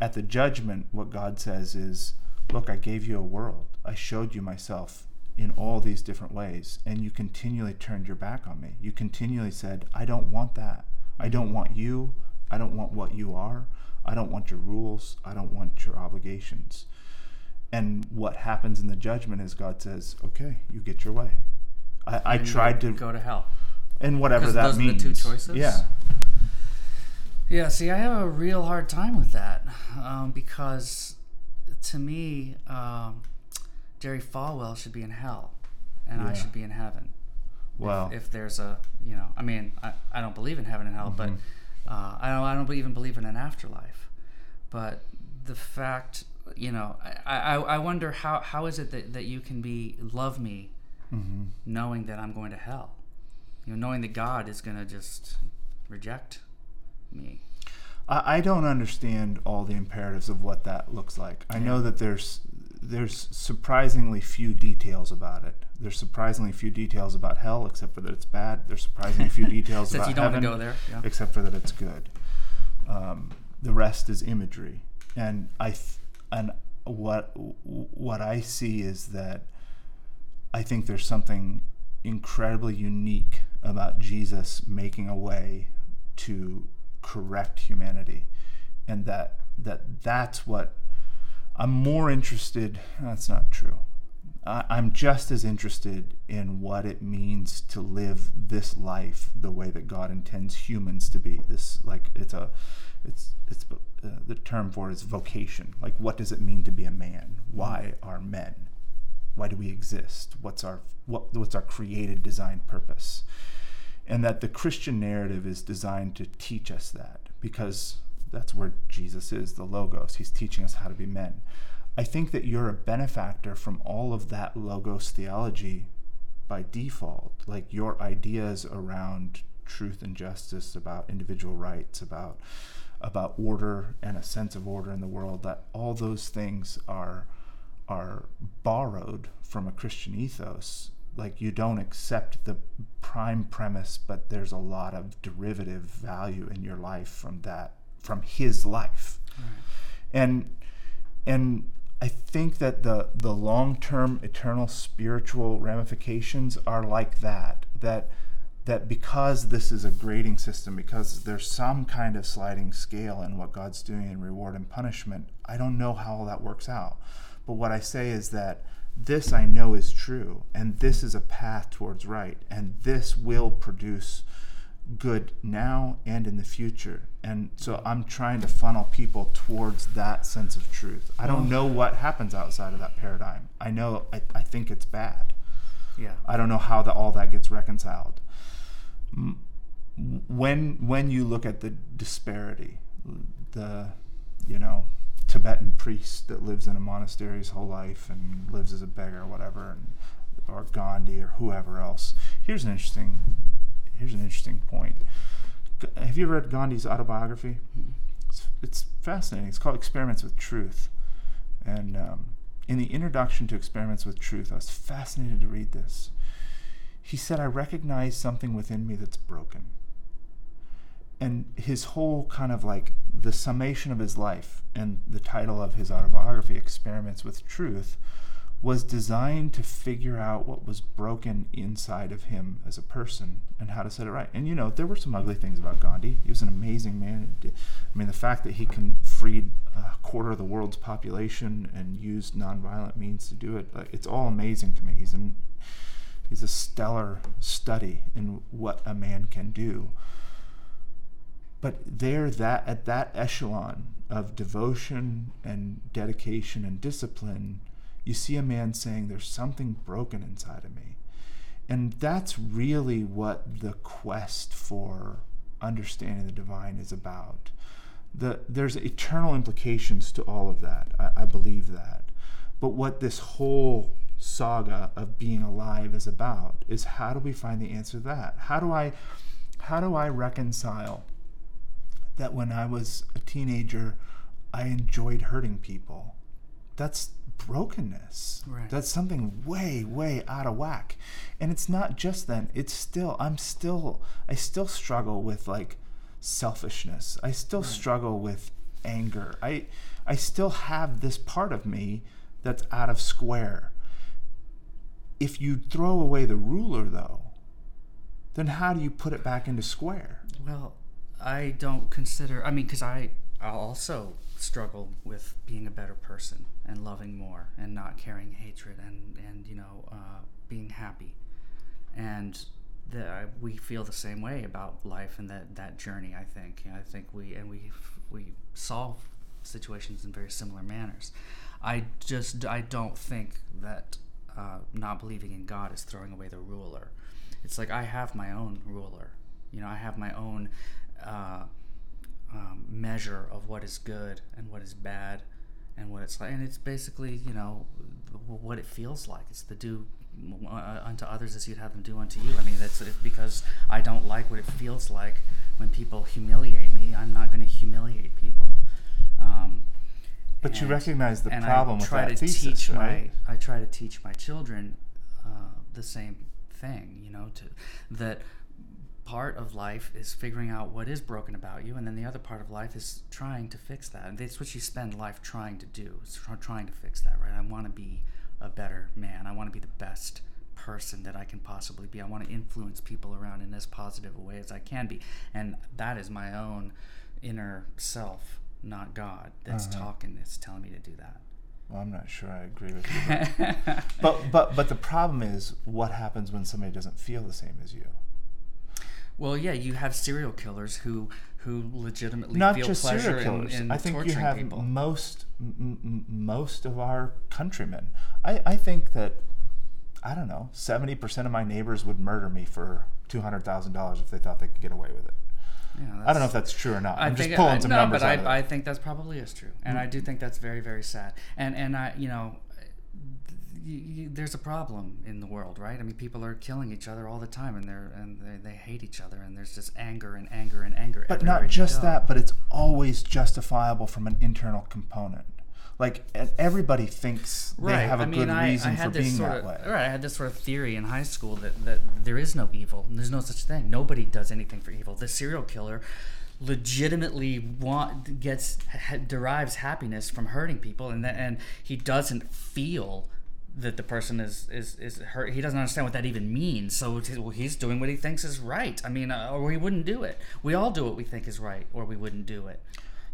At the judgment, what God says is, look, I gave you a world. I showed you myself in all these different ways, and you continually turned your back on me. You continually said, I don't want that. I don't want you. I don't want what you are. I don't want your rules. I don't want your obligations. And what happens in the judgment is God says, okay, you get your way. I, I tried to, go to hell. and whatever that those are the means. two choices? Yeah. Yeah, see, I have a real hard time with that um, because to me, um, Jerry Falwell should be in hell and I should be in heaven. Well, If there's a, you know, I mean, I, I don't believe in heaven and hell, but uh, I don't, I don't even believe in an afterlife. But the fact, you know, I, I, I wonder how, how is it that, that you can be love me mhm. knowing that I'm going to hell? You know, knowing that God is going to just reject me. I, I don't understand all the imperatives of what that looks like. I know that there's there's surprisingly few details about it. There's surprisingly few details about hell, except for that it's bad. There's surprisingly few details Since about you don't heaven, go there. Yeah. except for that it's good. Um, the rest is imagery, and I th- and what what I see is that I think there's something incredibly unique about Jesus making a way to correct humanity, and that that that's what I'm more interested. That's not true. I'm just as interested in what it means to live this life the way that God intends humans to be. This like it's a, it's it's uh, the term for it is vocation. Like what does it mean to be a man? Why are men? why do we exist? What's our what, what's our created design purpose? And that the Christian narrative is designed to teach us that because that's where Jesus is, the logos. He's teaching us how to be men. I think that you're a benefactor from all of that logos theology by default. Like your ideas around truth and justice, about individual rights, about about order and a sense of order in the world, that all those things are are borrowed from a Christian ethos. Like you don't accept the prime premise, but there's a lot of derivative value in your life from that, from his life. Right. And and I think that the the long term eternal spiritual ramifications are like that. That that because this is a grading system, because there's some kind of sliding scale in what God's doing in reward and punishment, I don't know how all that works out. But what I say is that this I know is true, and this is a path towards right, and this will produce good now and in the future. And so I'm trying to funnel people towards that sense of truth. I don't know what happens outside of that paradigm. I know I, I think it's bad. Yeah. I don't know how the, all that gets reconciled. When when you look at the disparity, the you know Tibetan priest that lives in a monastery his whole life and lives as a beggar or whatever, and, or Gandhi or whoever else. Here's an interesting here's an interesting point. Have you read Gandhi's autobiography? It's, it's fascinating. It's called Experiments with Truth, and um, in the introduction to Experiments with Truth, I was fascinated to read this. He said, "I recognize something within me that's broken." and his whole kind of like the summation of his life and the title of his autobiography, Experiments with Truth, was designed to figure out what was broken inside of him as a person and how to set it right. And you know, there were some ugly things about Gandhi. He was an amazing man. I mean, the fact that he can freed a quarter of the world's population and used nonviolent means to do it, it's all amazing to me. He's an he's a stellar study in what a man can do. But there, that at that echelon of devotion and dedication and discipline, you see a man saying, "There's something broken inside of me," and that's really what the quest for understanding the divine is about. The, there's eternal implications to all of that. I, I believe that. But what this whole saga of being alive is about is how do we find the answer to that? How do I how do I reconcile that when I was a teenager, I enjoyed hurting people. That's brokenness. Right. That's something way, way out of whack. And it's not just then, it's still, I'm still, I still struggle with like selfishness. I still right. struggle with anger. I, I still have this part of me that's out of square. If you throw away the ruler, though, then how do you put it back into square? Well, I don't consider. I mean, because I I also struggle with being a better person and loving more and not carrying hatred and and you know uh, being happy, and the, uh, we feel the same way about life and that that journey. I think. You know, I think we and we we solve situations in very similar manners. I just I don't think that uh, not believing in God is throwing away the ruler. It's like I have my own ruler. You know, I have my own uh, um, measure of what is good and what is bad and what it's like. And it's basically, you know, what it feels like. It's to do uh, unto others as you'd have them do unto you. I mean, that's because I don't like what it feels like when people humiliate me. I'm not going to humiliate people. Um, but and, you recognize the problem with that to thesis, teach right? My, I try to teach my children uh, the same thing. You know, to that part of life is figuring out what is broken about you, and then the other part of life is trying to fix that. And that's what you spend life trying to do, is trying to fix that, right? I want to be a better man. I want to be the best person that I can possibly be. I want to influence people around in as positive a way as I can be. And that is my own inner self, not God, that's uh-huh. talking, that's telling me to do that. Well, I'm not sure I agree with you. But, but, but, but the problem is what happens when somebody doesn't feel the same as you? Well, yeah, you have serial killers who who legitimately not feel just pleasure serial in, killers. in I think you have people. most m- most of our countrymen. I, I think that I don't know seventy percent of my neighbors would murder me for two hundred thousand dollars if they thought they could get away with it. Yeah, I don't know if that's true or not. I I'm just think pulling I, some no, numbers but out of it. I, I think that's probably is true, and I do think that's very very sad. And and I you know. Y y there's a problem in the world, right? I mean, people are killing each other all the time, and they're and they, they hate each other, and there's just anger and anger and anger. But not just that, but it's always justifiable from an internal component. Like everybody thinks they have a I mean, good I, reason I had for this being sort that of, way. Right. I had this sort of theory in high school that, that there is no evil. And there's no such thing. Nobody does anything for evil. The serial killer legitimately want gets ha, derives happiness from hurting people, and that, and he doesn't feel that the person is is is hurt. He doesn't understand what that even means. So well, he's doing what he thinks is right. I mean, uh, or he wouldn't do it. We all do what we think is right, or we wouldn't do it.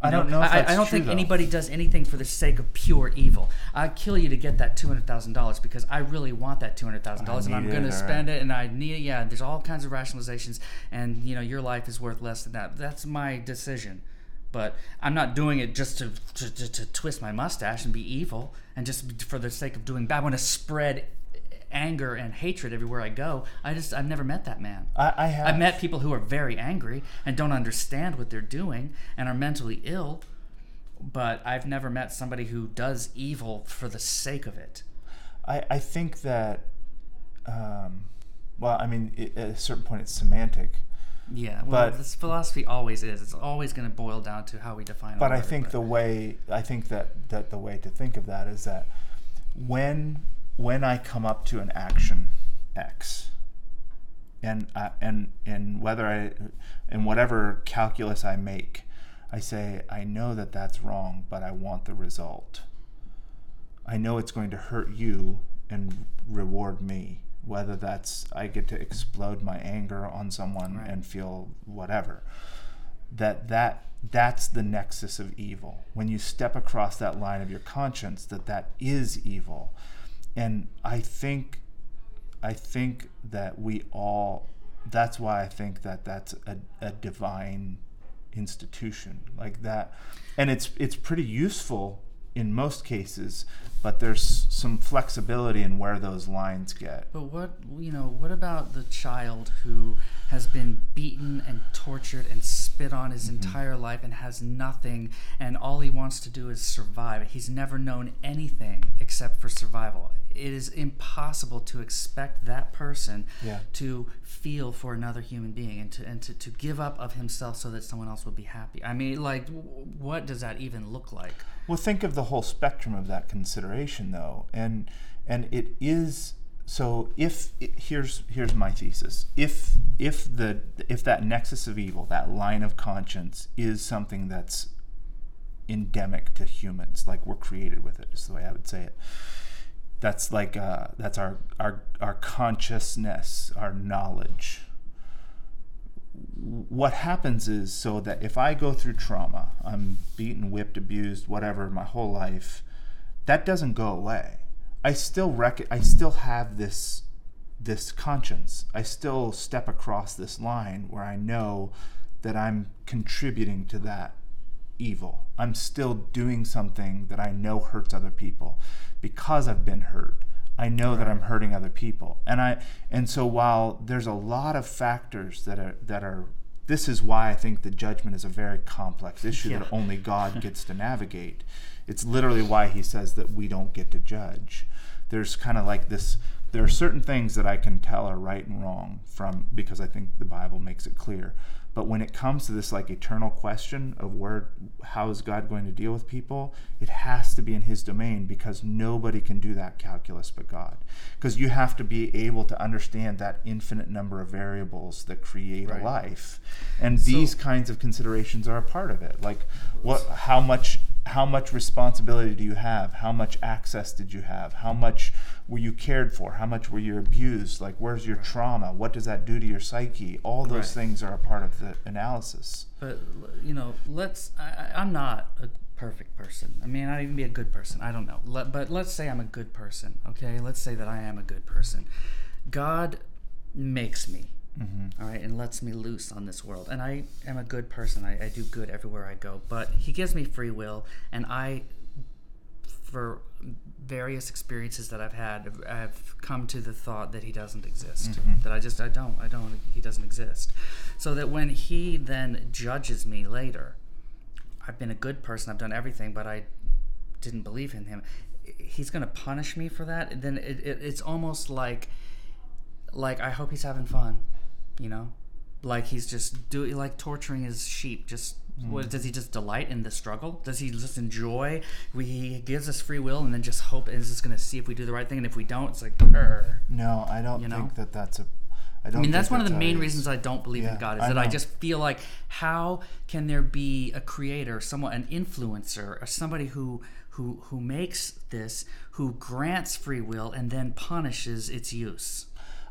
You I don't know if I, I don't true, think though. anybody does anything for the sake of pure evil. I kill you to get that two hundred thousand dollars because I really want that two hundred thousand dollars, and I'm going to spend it, and I need it. Yeah, there's all kinds of rationalizations, and you know your life is worth less than that. That's my decision, but I'm not doing it just to to, to, to twist my mustache and be evil, and just for the sake of doing bad. I want to spread anger and hatred everywhere I go. I just I've never met that man. I, I have I've met people who are very angry and don't understand what they're doing and are mentally ill, but I've never met somebody who does evil for the sake of it. I, I think that, um, well, I mean, at a certain point, it's semantic. Yeah, well, But- this philosophy always is. It's always going to boil down to how we define. But I think but- the way I think that that the way to think of that is that when when I come up to an action X, and I, and and whether I in whatever calculus I make, I say I know that that's wrong, but I want the result. I know it's going to hurt you and reward me. Whether that's I get to explode my anger on someone Right. and feel whatever. That that that's the nexus of evil. When you step across that line of your conscience that that is evil. And i think i think that we all that's why i think that that's a, a divine institution. Like that and it's it's pretty useful in most cases but there's some flexibility in where those lines get But what you know? What about the child who has been beaten and tortured and spit on his mm-hmm. entire life and has nothing, and all he wants to do is survive? He's never known anything except for survival. It is impossible to expect that person Yeah. to feel for another human being and to and to, to give up of himself so that someone else will be happy. I mean, like, w- what does that even look like? Well, think of the whole spectrum of that consideration, though, and and it is so. If it, here's here's my thesis: if if the if that nexus of evil, that line of conscience, is something that's endemic to humans, like we're created with it, is the way I would say it. That's like uh, that's our our our consciousness, our knowledge, what happens is so that if I go through trauma, I'm beaten, whipped, abused, whatever, my whole life, that doesn't go away. I still rec- I still have this this conscience. I still step across this line where I know that I'm contributing to that evil. I'm still doing something that I know hurts other people because I've been hurt. I know that I'm hurting other people. And I and so while there's a lot of factors that are that are this is why I think the judgment is a very complex issue that only God gets to navigate. It's literally why he says that we don't get to judge. There's kind of like this there are certain things that I can tell are right and wrong from because I think the Bible makes it clear. But when it comes to this like eternal question of where how is God going to deal with people, it has to be in his domain because nobody can do that calculus but God. Because you have to be able to understand that infinite number of variables that create Right. a life. And these kinds of considerations are a part of it. Like what how much how much responsibility do you have? How much access did you have? How much were you cared for? How much were you abused? Like, where's your trauma? What does that do to your psyche? All those Right. things are a part of the analysis. But you know, let's. I, I'm not a perfect person. I mean, I even be a good person. I don't know. Let, but let's say I'm a good person. Okay, let's say that I am a good person. God makes me. Mm-hmm. all right, and lets me loose on this world. And I am a good person. I, I do good everywhere I go. But He gives me free will, and I, for various experiences that I've had, I've come to the thought that He doesn't exist. Mm-hmm. That I just I don't I don't He doesn't exist. So that when He then judges me later, I've been a good person. I've done everything, but I didn't believe in Him. He's going to punish me for that. And then it, it, it's almost like like I hope he's having fun, you know, like he's just doing like torturing his sheep. Just what mm. does he just delight in the struggle? Does he just enjoy? We, he gives us free will and then just hope is just going to see if we do the right thing, and if we don't, it's like. Urgh. No, I don't You know? think that that's a. I don't. I mean, that's one of the main is. reasons I don't believe Yeah, in God is I that I just feel like how can there be a creator, someone, an influencer, or somebody who who who makes this, who grants free will and then punishes its use?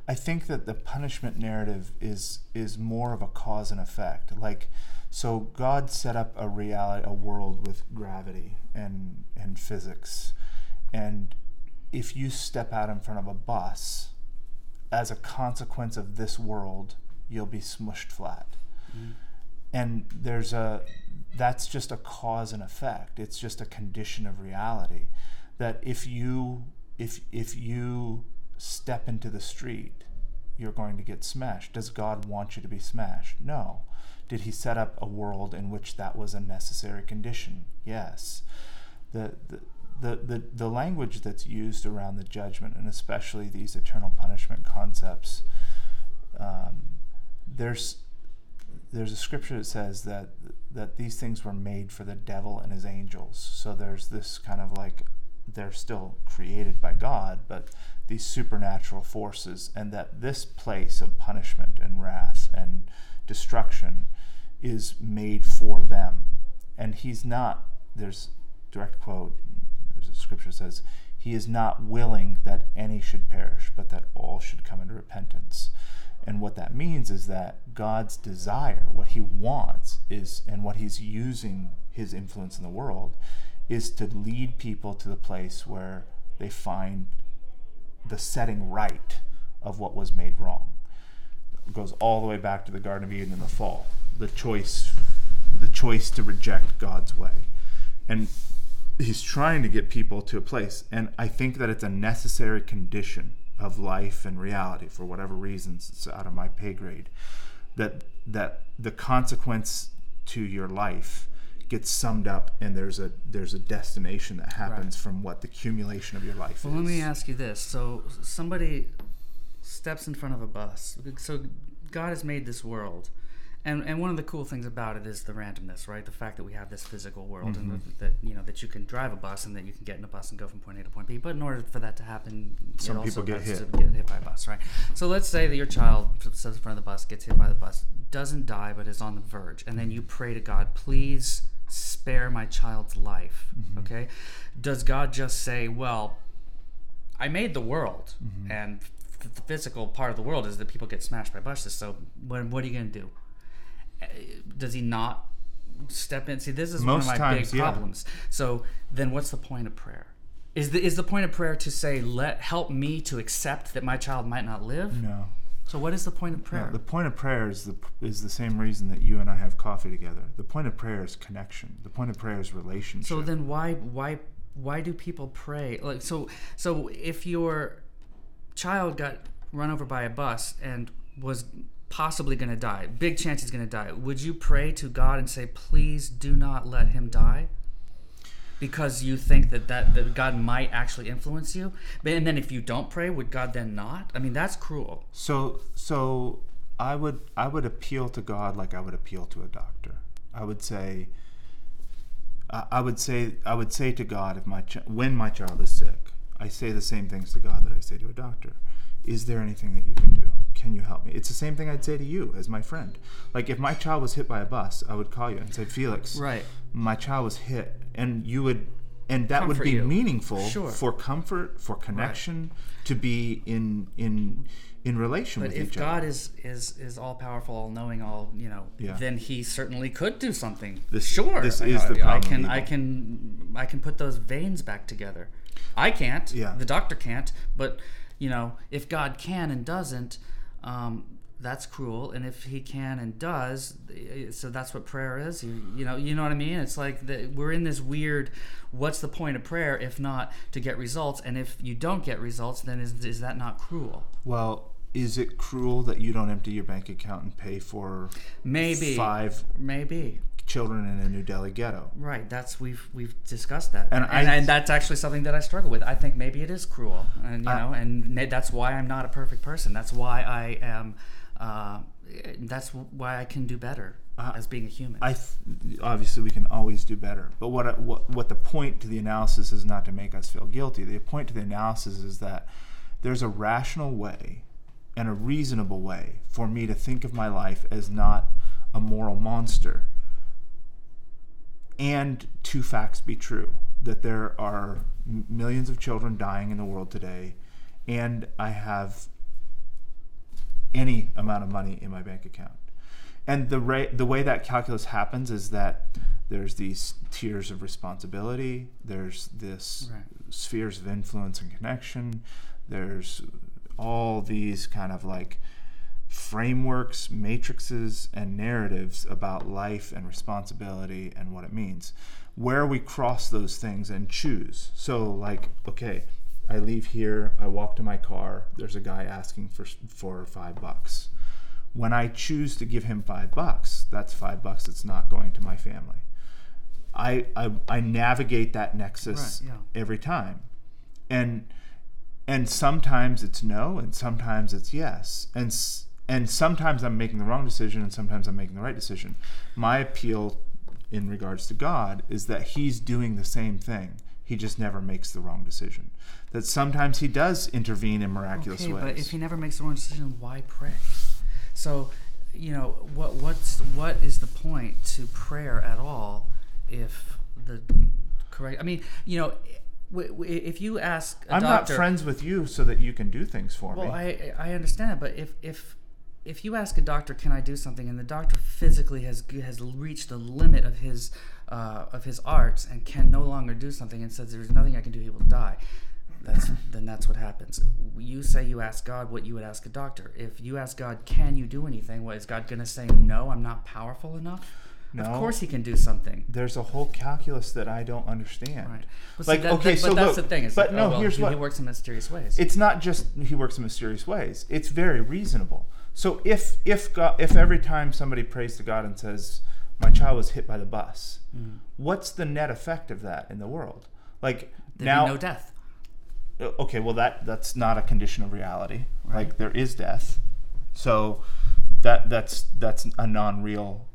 I think that the punishment narrative is is more of a cause and effect. Like, so God set up a reality, a world with gravity and and physics, and if you step out in front of a bus, as a consequence of this world, you'll be smushed flat. Mm-hmm. And there's a that's just a cause and effect. It's just a condition of reality that if you if if you step into the street, you're going to get smashed. Does God want you to be smashed? No. Did he set up a world in which that was a necessary condition? Yes. The the the, the, the language that's used around the judgment and especially these eternal punishment concepts um, there's there's a scripture that says that that these things were made for the devil and his angels. So there's this kind of like they're still created by God, but these supernatural forces, and that this place of punishment and wrath and destruction is made for them. And he's not. There's direct quote. There's a scripture says he is not willing that any should perish, but that all should come into repentance. And what that means is that God's desire, what he wants, is, and what he's using his influence in the world, is to lead people to the place where they find the setting right of what was made wrong. It goes all the way back to the Garden of Eden in the fall. The choice, the choice to reject God's way. And he's trying to get people to a place. And I think that it's a necessary condition of life and reality for whatever reasons it's out of my pay grade that that the consequence to your life gets summed up and there's a there's a destination that happens from what the accumulation of your life Well, is let me ask you this: so somebody steps in front of a bus. So God has made this world, and and one of the cool things about it is the randomness, right? The fact that we have this physical world, and Mm-hmm. that you know that you can drive a bus and that you can get in a bus and go from point A to point B. But in order for that to happen, it Some also people get hit. to get hit by a bus, right? So let's say that your child steps in front of the bus, gets hit by the bus, doesn't die, but is on the verge, and then you pray to God, please spare my child's life. Mm-hmm. Okay, does God just say, well? I made the world, Mm-hmm. and f- the physical part of the world is that people get smashed by buses. So, what, what are you going to do? Uh, Does he not step in? See, this is Most one of my times, big yeah. problems. So, then what's the point of prayer? Is the is the point of prayer to say, let help me to accept that my child might not live? no So, what is the point of prayer? the point of prayer is the is the same reason that you and I have coffee together. The point of prayer is connection. The point of prayer is relationship. So then why why why do people pray? Like so so if your child got run over by a bus and was possibly going to die, big chance he's going to die. Would you pray to God and say, "Please do not let him die"? Because you think that, that that God might actually influence you, But- and then if you don't pray, would God then not? I mean, that's cruel. So so I would I would appeal to God like I would appeal to a doctor. I would say I would say I would say to God if my ch- when my child is sick, I say the same things to God that I say to a doctor. Is there anything that you can do? Can you help me? It's the same thing I'd say to you as my friend. Like if my child was hit by a bus, I would call you and say, Felix, Right. my child was hit, and you would, and that would be you. meaningful Sure. for comfort, for connection, to be in in in relation But with if each God other. is is is all powerful, all knowing, all you know, Yeah. then He certainly could do something. This- sure, this I- is the I, I can I can I can put those veins back together. I can't. Yeah. The doctor can't. But you know, if God can and doesn't, um, that's cruel. And if he can and does, eh, so that's what prayer is. You, you know, you know what I mean. It's like the, we're in this weird. What's the point of prayer if not to get results? And if you don't get results, then is is that not cruel? Well, is it cruel that you don't empty your bank account and pay for Maybe five Maybe children in a New Delhi ghetto? right. That's we've we've discussed that, And and, I- and, that's actually something that I struggle with. I think maybe it is cruel, and you I- know, and that's why I'm not a perfect person. That's why I am. Uh, that's why I can do better Uh, as being a human. I th- obviously we can always do better, but what, what what the point to the analysis is not to make us feel guilty. The point to the analysis is that there's a rational way and a reasonable way for me to think of my life as not a moral monster. And two facts be true that there are m- millions of children dying in the world today, and I have any amount of money in my bank account. And the ra- the way that calculus happens is that there's these tiers of responsibility, there's this Right. spheres of influence and connection, there's all these kind of like frameworks, matrices, and narratives about life and responsibility and what it means. Where we cross those things and choose. So, like, okay, I leave here, I walk to my car, there's a guy asking for four or five bucks. When I choose to give him five bucks, that's five bucks that's not going to my family. I I, I navigate that nexus Right, yeah. every time, and and sometimes it's no, and sometimes it's yes, and and sometimes I'm making the wrong decision, and sometimes I'm making the right decision. My appeal in regards to God is that He's doing the same thing. He just never makes the wrong decision. That sometimes He does intervene in miraculous okay, ways. but if he never makes the wrong decision, why pray? So, you know, what what's what is the point to prayer at all if the correct? I mean, you know, if you ask a I'm doctor, not friends with you so that you can do things for Well, me. I I understand, but if if if you ask a doctor, "Can I do something?" and the doctor physically has has reached the limit of his uh, of his arts and can no longer do something and says, "There's nothing I can do," he will die. That's then that's what happens. You say you ask God what you would ask a doctor. If you ask God, "Can you do anything?" What is God going to say? No, I'm not powerful enough. No. Of course, He can do something. There's a whole calculus that I don't understand. Right. But Like, see, that, okay, that- so but that's look, the thing. Is but that, no, oh, well, here's he, what- he works in mysterious ways. It's not just he works in mysterious ways. It's very reasonable. So if if God, if every time somebody prays to God and says, "My child was hit by the bus," Mm. what's the net effect of that in the world? Like There'd now, no death. Uh, okay, well that that's not a condition of reality. Right. Like there is death, so that that's that's a non-real.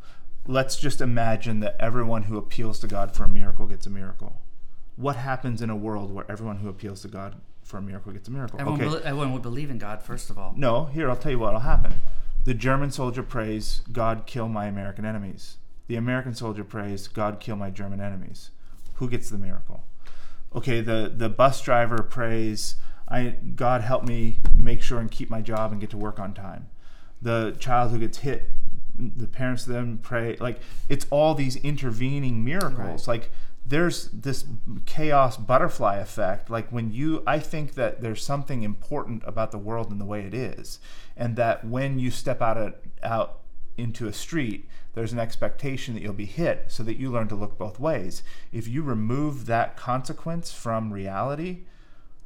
Let's just imagine that everyone who appeals to God for a miracle gets a miracle. What happens in a world where everyone who appeals to God for a miracle gets a miracle? Everyone, okay, bel- everyone would believe in God first of all. no, here I'll tell you what'll happen. The German soldier prays, "God kill my American enemies." The American soldier prays, "God kill my German enemies." Who gets the miracle? Okay, the the bus driver prays, "I God help me make sure and keep my job and get to work on time." The child who gets hit, the parents then pray like it's all these intervening miracles. Right. Like there's this chaos butterfly effect like when you i think that there's something important about the world and the way it is and that when you step out of, out into a street there's an expectation that you'll be hit so that you learn to look both ways. If you remove that consequence from reality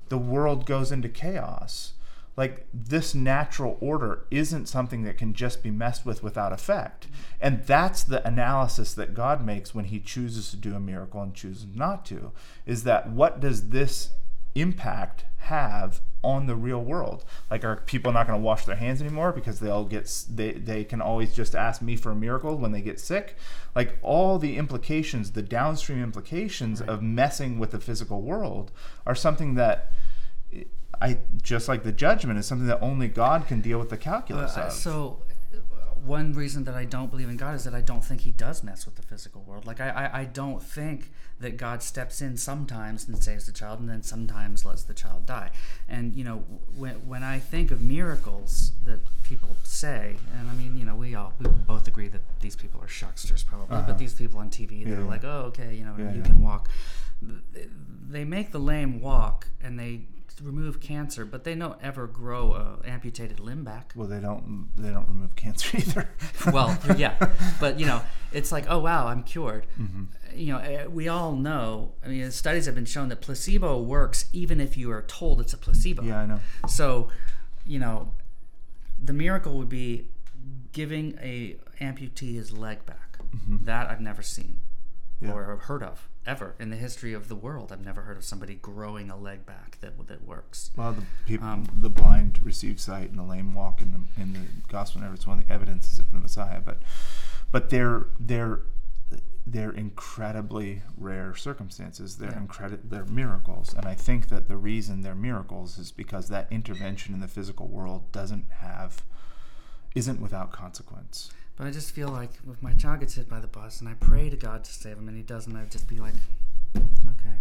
the world goes into chaos like this natural order isn't something that can just be messed with without effect. And that's the analysis that god makes when he chooses to do a miracle and chooses not to is that what does this impact have on the real world? Like are people not going to wash their hands anymore because they'll get they, they can always just ask me for a miracle when they get sick? Like all the implications the downstream implications of messing with the physical world are something that I just like the judgment is something that only God can deal with the calculus Uh, of. so, uh, one reason that I don't believe in God is that I don't think He does mess with the physical world. Like I, I, I don't think that God steps in sometimes and saves the child, and then sometimes lets the child die. And you know, when when I think of miracles that people say, and I mean, you know, we all we both agree that these people are shucksters probably, Uh-huh. but these people on TV, they're Yeah, yeah. like, oh, okay, you know, Yeah, you yeah. can walk. They make the lame walk, and they remove cancer, but they don't ever grow a amputated limb back. Well, they don't they don't remove cancer either. well, yeah, but you know, it's like, oh wow, I'm cured. Mm-hmm. You know, eh, we all know. I mean, studies have been shown that placebo works even if you are told it's a placebo. yeah, I know. So, you know, the miracle would be giving a amputee his leg back. That I've never seen Mm-hmm. Yeah. or heard of ever in the history of the world. I've never heard of somebody growing a leg back that that works. Well, the people, Um, the blind receive sight, and the lame walk in the in the gospel. Never, it's one of the evidences of the Messiah. But, but they're they're they're incredibly rare circumstances. They're Yeah. incredible. They're miracles, and I think that the reason they're miracles is because that intervention in the physical world doesn't have, isn't without consequence. But I just feel like if my child gets hit by the bus and I pray to God to save him and he doesn't, I'd just be like, okay,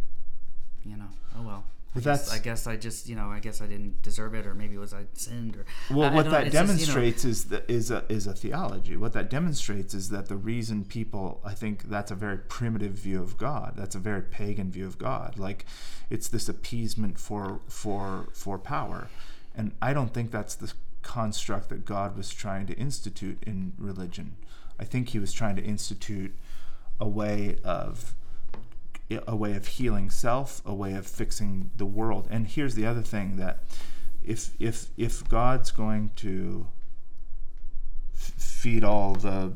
you know, oh well. I guess, I guess I just, you know, I guess I didn't deserve it, or maybe it was I sinned, or Well, I- I what don't- that it's just, you know- demonstrates is that is a is a theology. What that demonstrates is that the reason people, I think, that's a very primitive view of God. That's a very pagan view of God. Like, it's this appeasement for for for power, and I don't think that's the construct that God was trying to institute in religion. I think He was trying to institute a way of a way of healing self, a way of fixing the world. And here's the other thing that if if if God's going to f- feed all the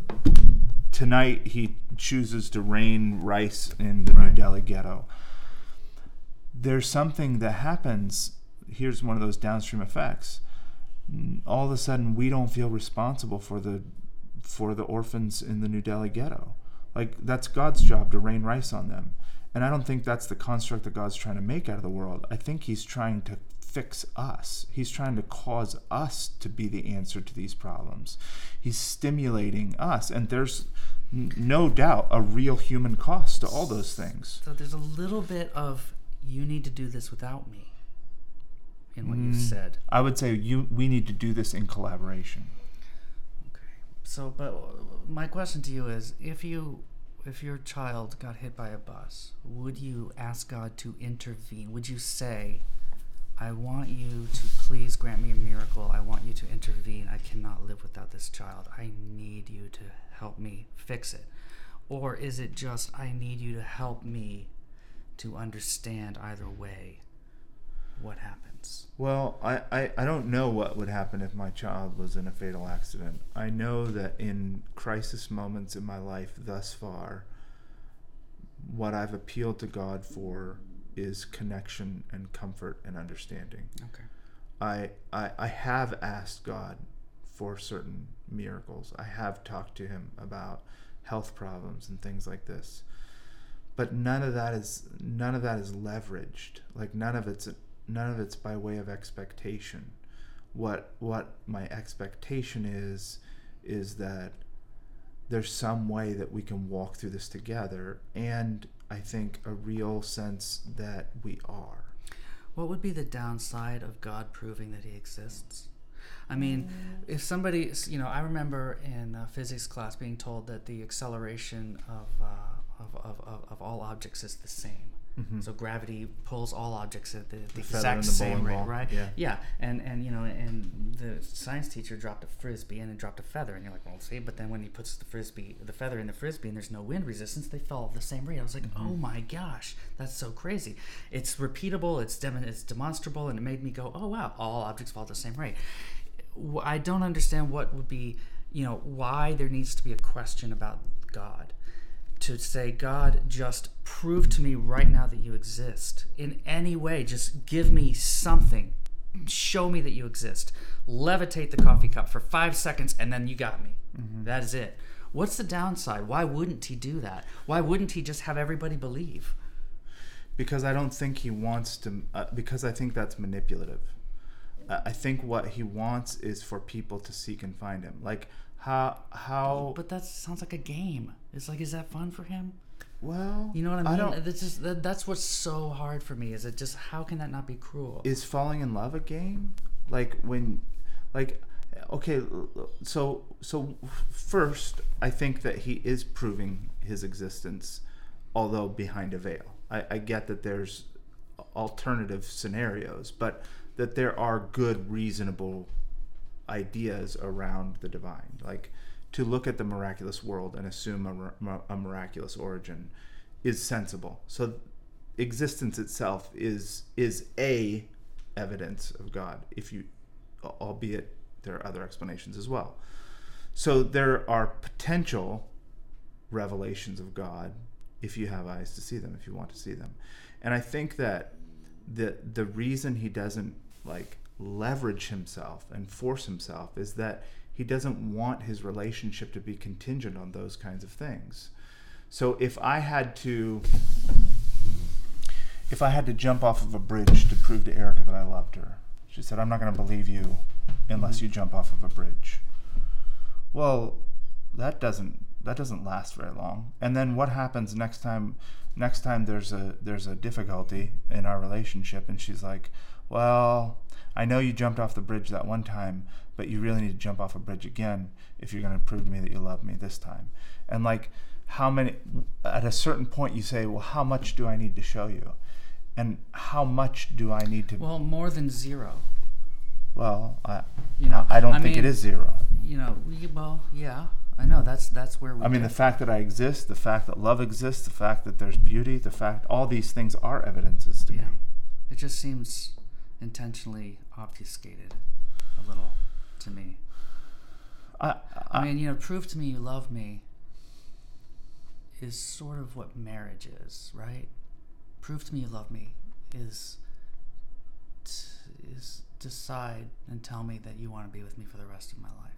tonight he chooses to rain rice in the New Delhi ghetto. There's something that happens. Here's one of those downstream effects. All of a sudden, we don't feel responsible for the for the orphans in the New Delhi ghetto. Like that's God's job to rain rice on them. And I don't think that's the construct that God's trying to make out of the world. I think he's trying to fix us. He's trying to cause us to be the answer to these problems. He's stimulating us and there's no doubt a real human cost to all those things. So there's a little bit of you need to do this without me in what you've Mm. said. I would say you we need to do this in collaboration. Okay. So, but my question to you is, if you, if your child got hit by a bus, would you ask God to intervene? Would you say, "I want you to please grant me a miracle. I want you to intervene. I cannot live without this child. I need you to help me fix it," or is it just, "I need you to help me to understand either way what happens"? Well, I, I, I don't know what would happen if my child was in a fatal accident. I know that in crisis moments in my life thus far, what I've appealed to God for is connection and comfort and understanding. Okay. I, I, I have asked God for certain miracles. I have talked to Him about health problems and things like this, but none of that is none of that is leveraged. Like none of it's none of it's by way of expectation. What what my expectation is is that there's some way that we can walk through this together, and I think a real sense that we are. What would be the downside of God proving that He exists? I mean, if somebody, you know, I remember in uh, physics class being told that the acceleration of, uh, of, of, of, of all objects is the same. So gravity pulls all objects at the, the, Mm-hmm. exact the same rate, ball, right? yeah. Yeah, and and you know, and the science teacher dropped a frisbee and it dropped a feather, and you're like, well, see, but then when he puts the frisbee, the feather in the frisbee, and there's no wind resistance, they fall at the same rate. I was like, Mm-hmm. oh my gosh, that's so crazy. It's repeatable, it's dem- it's demonstrable, and it made me go, oh wow, all objects fall at the same rate. I don't understand what would be, you know, why there needs to be a question about God to say, God, just prove to me right now that you exist in any way. Just give me something. Show me that you exist. Levitate the coffee cup for five seconds, and then you got me. That is it. What's the downside? Why wouldn't he do that? Why wouldn't he just have everybody believe? because I don't think he wants to. Uh, because I think that's manipulative. Uh, I think what he wants is for people to seek and find him. Like how how But that sounds like a game. It's like, is that fun for him? well You know what I mean? I don't. That's just that, that's what's so hard for me. Is it just how can that not be cruel? Is falling in love a game? Like when, like okay, so so first I think that he is proving his existence, although behind a veil. I, I get that there's alternative scenarios, but that there are good, reasonable ideas around the divine. Like to look at the miraculous world and assume a, a miraculous origin is sensible. So existence itself is is a evidence of God. If you, albeit there are other explanations as well. So there are potential revelations of God if you have eyes to see them, if you want to see them. And I think that the the reason he doesn't like leverage himself and force himself is that he doesn't want his relationship to be contingent on those kinds of things. So if I had to if I had to jump off of a bridge to prove to Erica that I loved her, she said, I'm not going to believe you unless you jump off of a bridge. Well, that doesn't that doesn't last very long. And then what happens next time next time there's a there's a difficulty in our relationship and she's like, "Well, I know you jumped off the bridge that one time, but you really need to jump off a bridge again if you're going to prove to me that you love me this time." And like how many at a certain point you say, "Well, how much do I need to show you?" And how much do I need to Well, more than zero. well, I You know, I don't I think it mean, is zero. You know, we, well, yeah, I know that's that's where we. I mean, the fact that I exist, the fact that love exists, the fact that there's beauty, the fact all these things are evidences to Yeah. me. It just seems intentionally obfuscated a little to me. I, I mean, you know, prove to me you love me is sort of what marriage is, right? Prove to me you love me is t- is decide and tell me that you want to be with me for the rest of my life.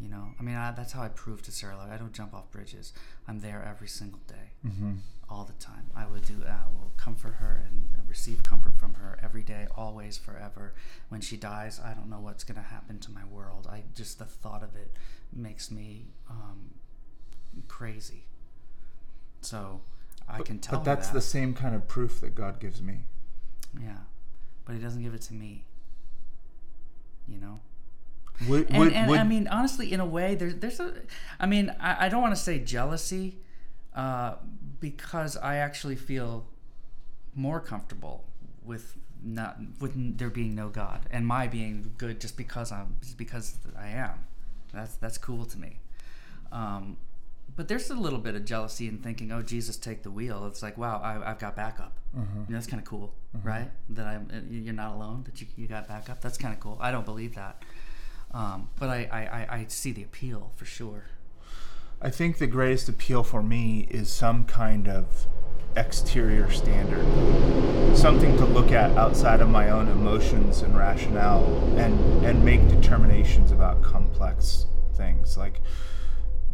You know, I mean, I, that's how I prove to Sarah. Like, I don't jump off bridges. I'm there every single day, hmm all the time. I would do. I will comfort her and receive comfort from her every day, always, forever. When she dies, I don't know what's going to happen to my world. I just the thought of it makes me um, crazy. So I can tell. But that's that. the same kind of proof that God gives me. yeah, but he doesn't give it to me. You know. And, and I mean, honestly, in a way, there's there's a, I mean, I, I don't want to say jealousy, uh, because I actually feel more comfortable with not with there being no God and my being good just because I'm just because I am. That's that's cool to me. Um, but there's a little bit of jealousy in thinking, oh, Jesus, take the wheel. It's like, wow, I, I've got backup. Mhm. You know, that's kind of cool, right? That I'm, uh, you're not alone. That you, you got backup. That's kind of cool. I don't believe that, um, but I, I, I, I see the appeal for sure. I think the greatest appeal for me is some kind of exterior standard, something to look at outside of my own emotions and rationale, and and make determinations about complex things like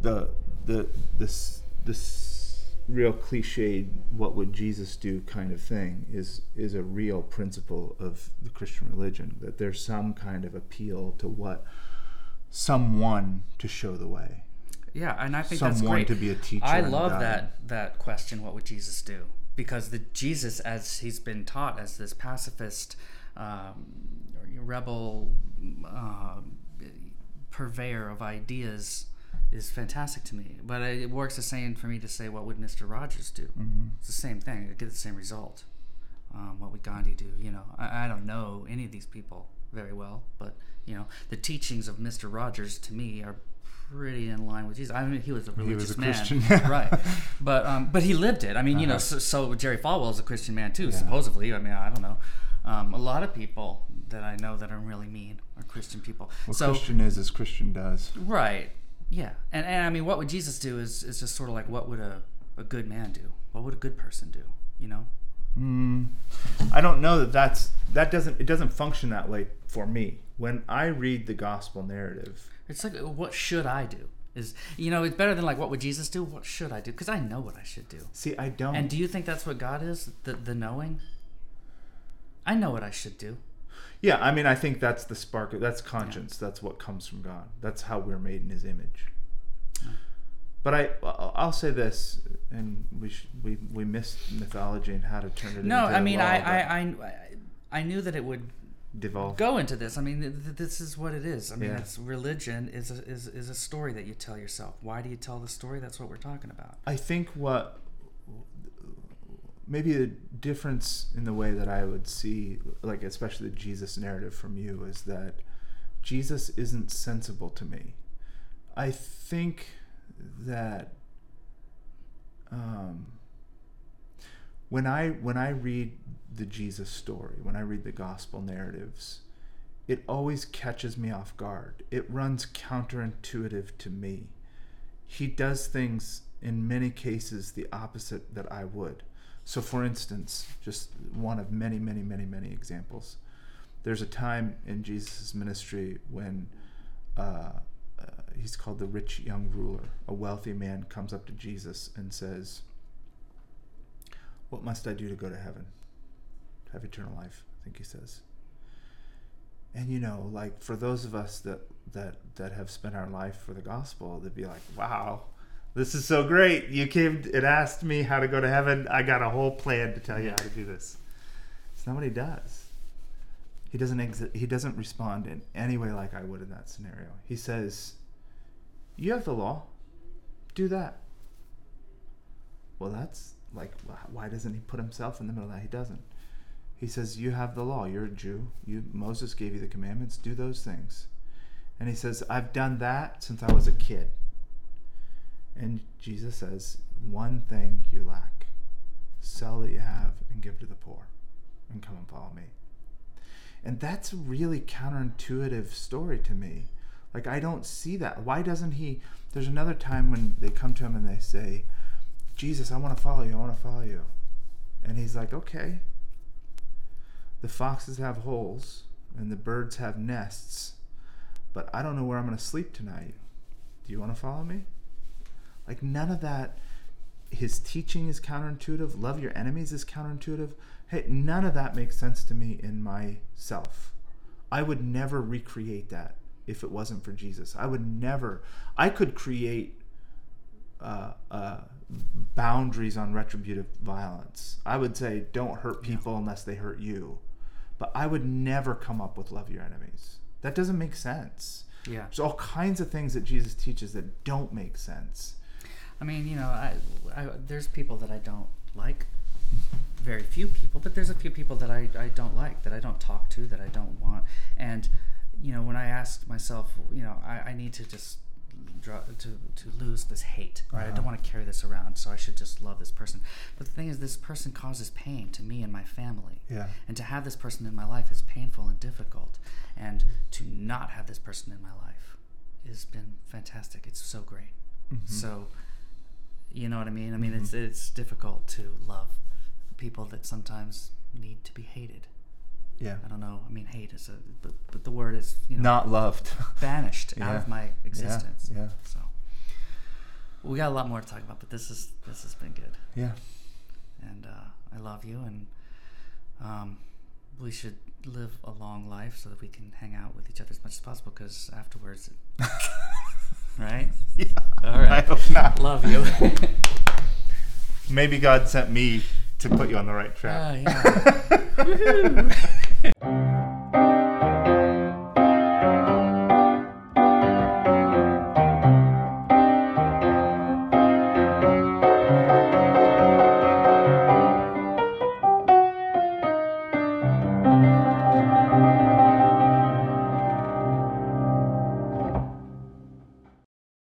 the the this this real cliched "what would Jesus do" kind of thing is is a real principle of the Christian religion. That there's some kind of appeal to what someone to show the way Yeah, and I think that's someone great. to be a teacher. I love that that question. What would Jesus do? Because the Jesus, as he's been taught as this pacifist, um, rebel, uh, purveyor of ideas, is fantastic to me. But it works the same for me to say, what would Mister Rogers do? Mm-hmm. It's the same thing. I get the same result. Um, what would Gandhi do? You know, I, I don't know any of these people very well, but you know, the teachings of Mister Rogers to me are pretty in line with Jesus. I mean, he was a He religious was a man, Christian. right? But um, but he lived it. I mean, you know, Uh-huh. so, so Jerry Falwell is a Christian man too, Yeah. supposedly. I mean, I don't know. Um, a lot of people that I know that are really mean are Christian people. What so Christian is as Christian does. Right. Yeah. And, and I mean, what would Jesus do is, is just sort of like, what would a, a good man do? What would a good person do? You know? Mm, I don't know that that's that doesn't it doesn't function that way for me. When I read the gospel narrative, It's like, what should I do? Is, you know, it's better than like, what would Jesus do? What should I do? Because I know what I should do. see, I don't. And do you think that's what God is? The, the knowing? I know what I should do. Yeah, I mean, I think that's the spark. That's conscience. That's what comes from God. That's how we're made in His image. But I, I'll I'll say this, and we sh- we we missed mythology and how to turn it. No, into I mean, law, I, I, I, I knew that it would devolve. go into this. I mean, th- th- this is what it is. I mean, Yeah. it's religion is a, is is a story that you tell yourself. Why do you tell the story? That's what we're talking about. I think what maybe the difference in the way that I would see, like especially the Jesus narrative from you, is that Jesus isn't sensible to me. I think that um, when I when I read the Jesus story, when I read the gospel narratives, it always catches me off guard. It runs counterintuitive to me. He does things in many cases the opposite that I would. So, for instance, just one of many, many, many, many examples. There's a time in Jesus' ministry when uh, uh, he's called the rich young ruler. A wealthy man comes up to Jesus and says, What must I do to go to heaven? To have eternal life, I think he says. And you know, like for those of us that that that have spent our life for the gospel, they'd be like, Wow, this is so great. You came and asked me how to go to heaven. I got a whole plan to tell you how to do this. It's not what he does. He doesn't exi- he doesn't respond in any way like I would in that scenario. He says, "You have the law. Do that." Well, that's like why doesn't he put himself in the middle of that? He doesn't. He says, "You have the law. You're a Jew. You Moses gave you the commandments. Do those things." And he says, "I've done that since I was a kid." And Jesus says, One thing you lack sell that you have and give to the poor, and come and follow me. And that's a really counterintuitive story to me. Like, I don't see that. Why doesn't he? There's another time when they come to him and they say, Jesus, I want to follow you. I want to follow you. And he's like, okay. The foxes have holes and the birds have nests, but I don't know where I'm going to sleep tonight. Do you want to follow me? Like none of that. His teaching is counterintuitive. Love your enemies is counterintuitive. Hey, none of that makes sense to me in myself. I would never recreate that if it wasn't for Jesus. I would never. I could create uh, uh, boundaries on retributive violence. I would say, don't hurt people unless they hurt you. But I would never come up with love your enemies. That doesn't make sense. Yeah. There's all kinds of things that Jesus teaches that don't make sense. I mean, you know, I, I, there's people that I don't like, very few people, but there's a few people that I, I don't like, that I don't talk to, that I don't want. And, you know, when I ask myself, you know, I, I need to just draw, to, to lose this hate, right? Uh-huh. I don't want to carry this around, so I should just love this person. But the thing is, this person causes pain to me and my family. Yeah. And to have this person in my life is painful and difficult. And to not have this person in my life has been fantastic. It's so great. Mm-hmm. So, you know what I mean? I mean, it's it's difficult to love people that sometimes need to be hated. Yeah. I don't know. I mean, hate is a but, but the word is you know Not loved. banished out of my existence. yeah. yeah. So we got a lot more to talk about, but this is this has been good, Yeah. and uh, I love you, and um, we should live a long life so that we can hang out with each other as much as possible. Because afterwards, right? Yeah. All right. I hope not. Love you. Maybe God sent me to put you on the right track. Ah, yeah.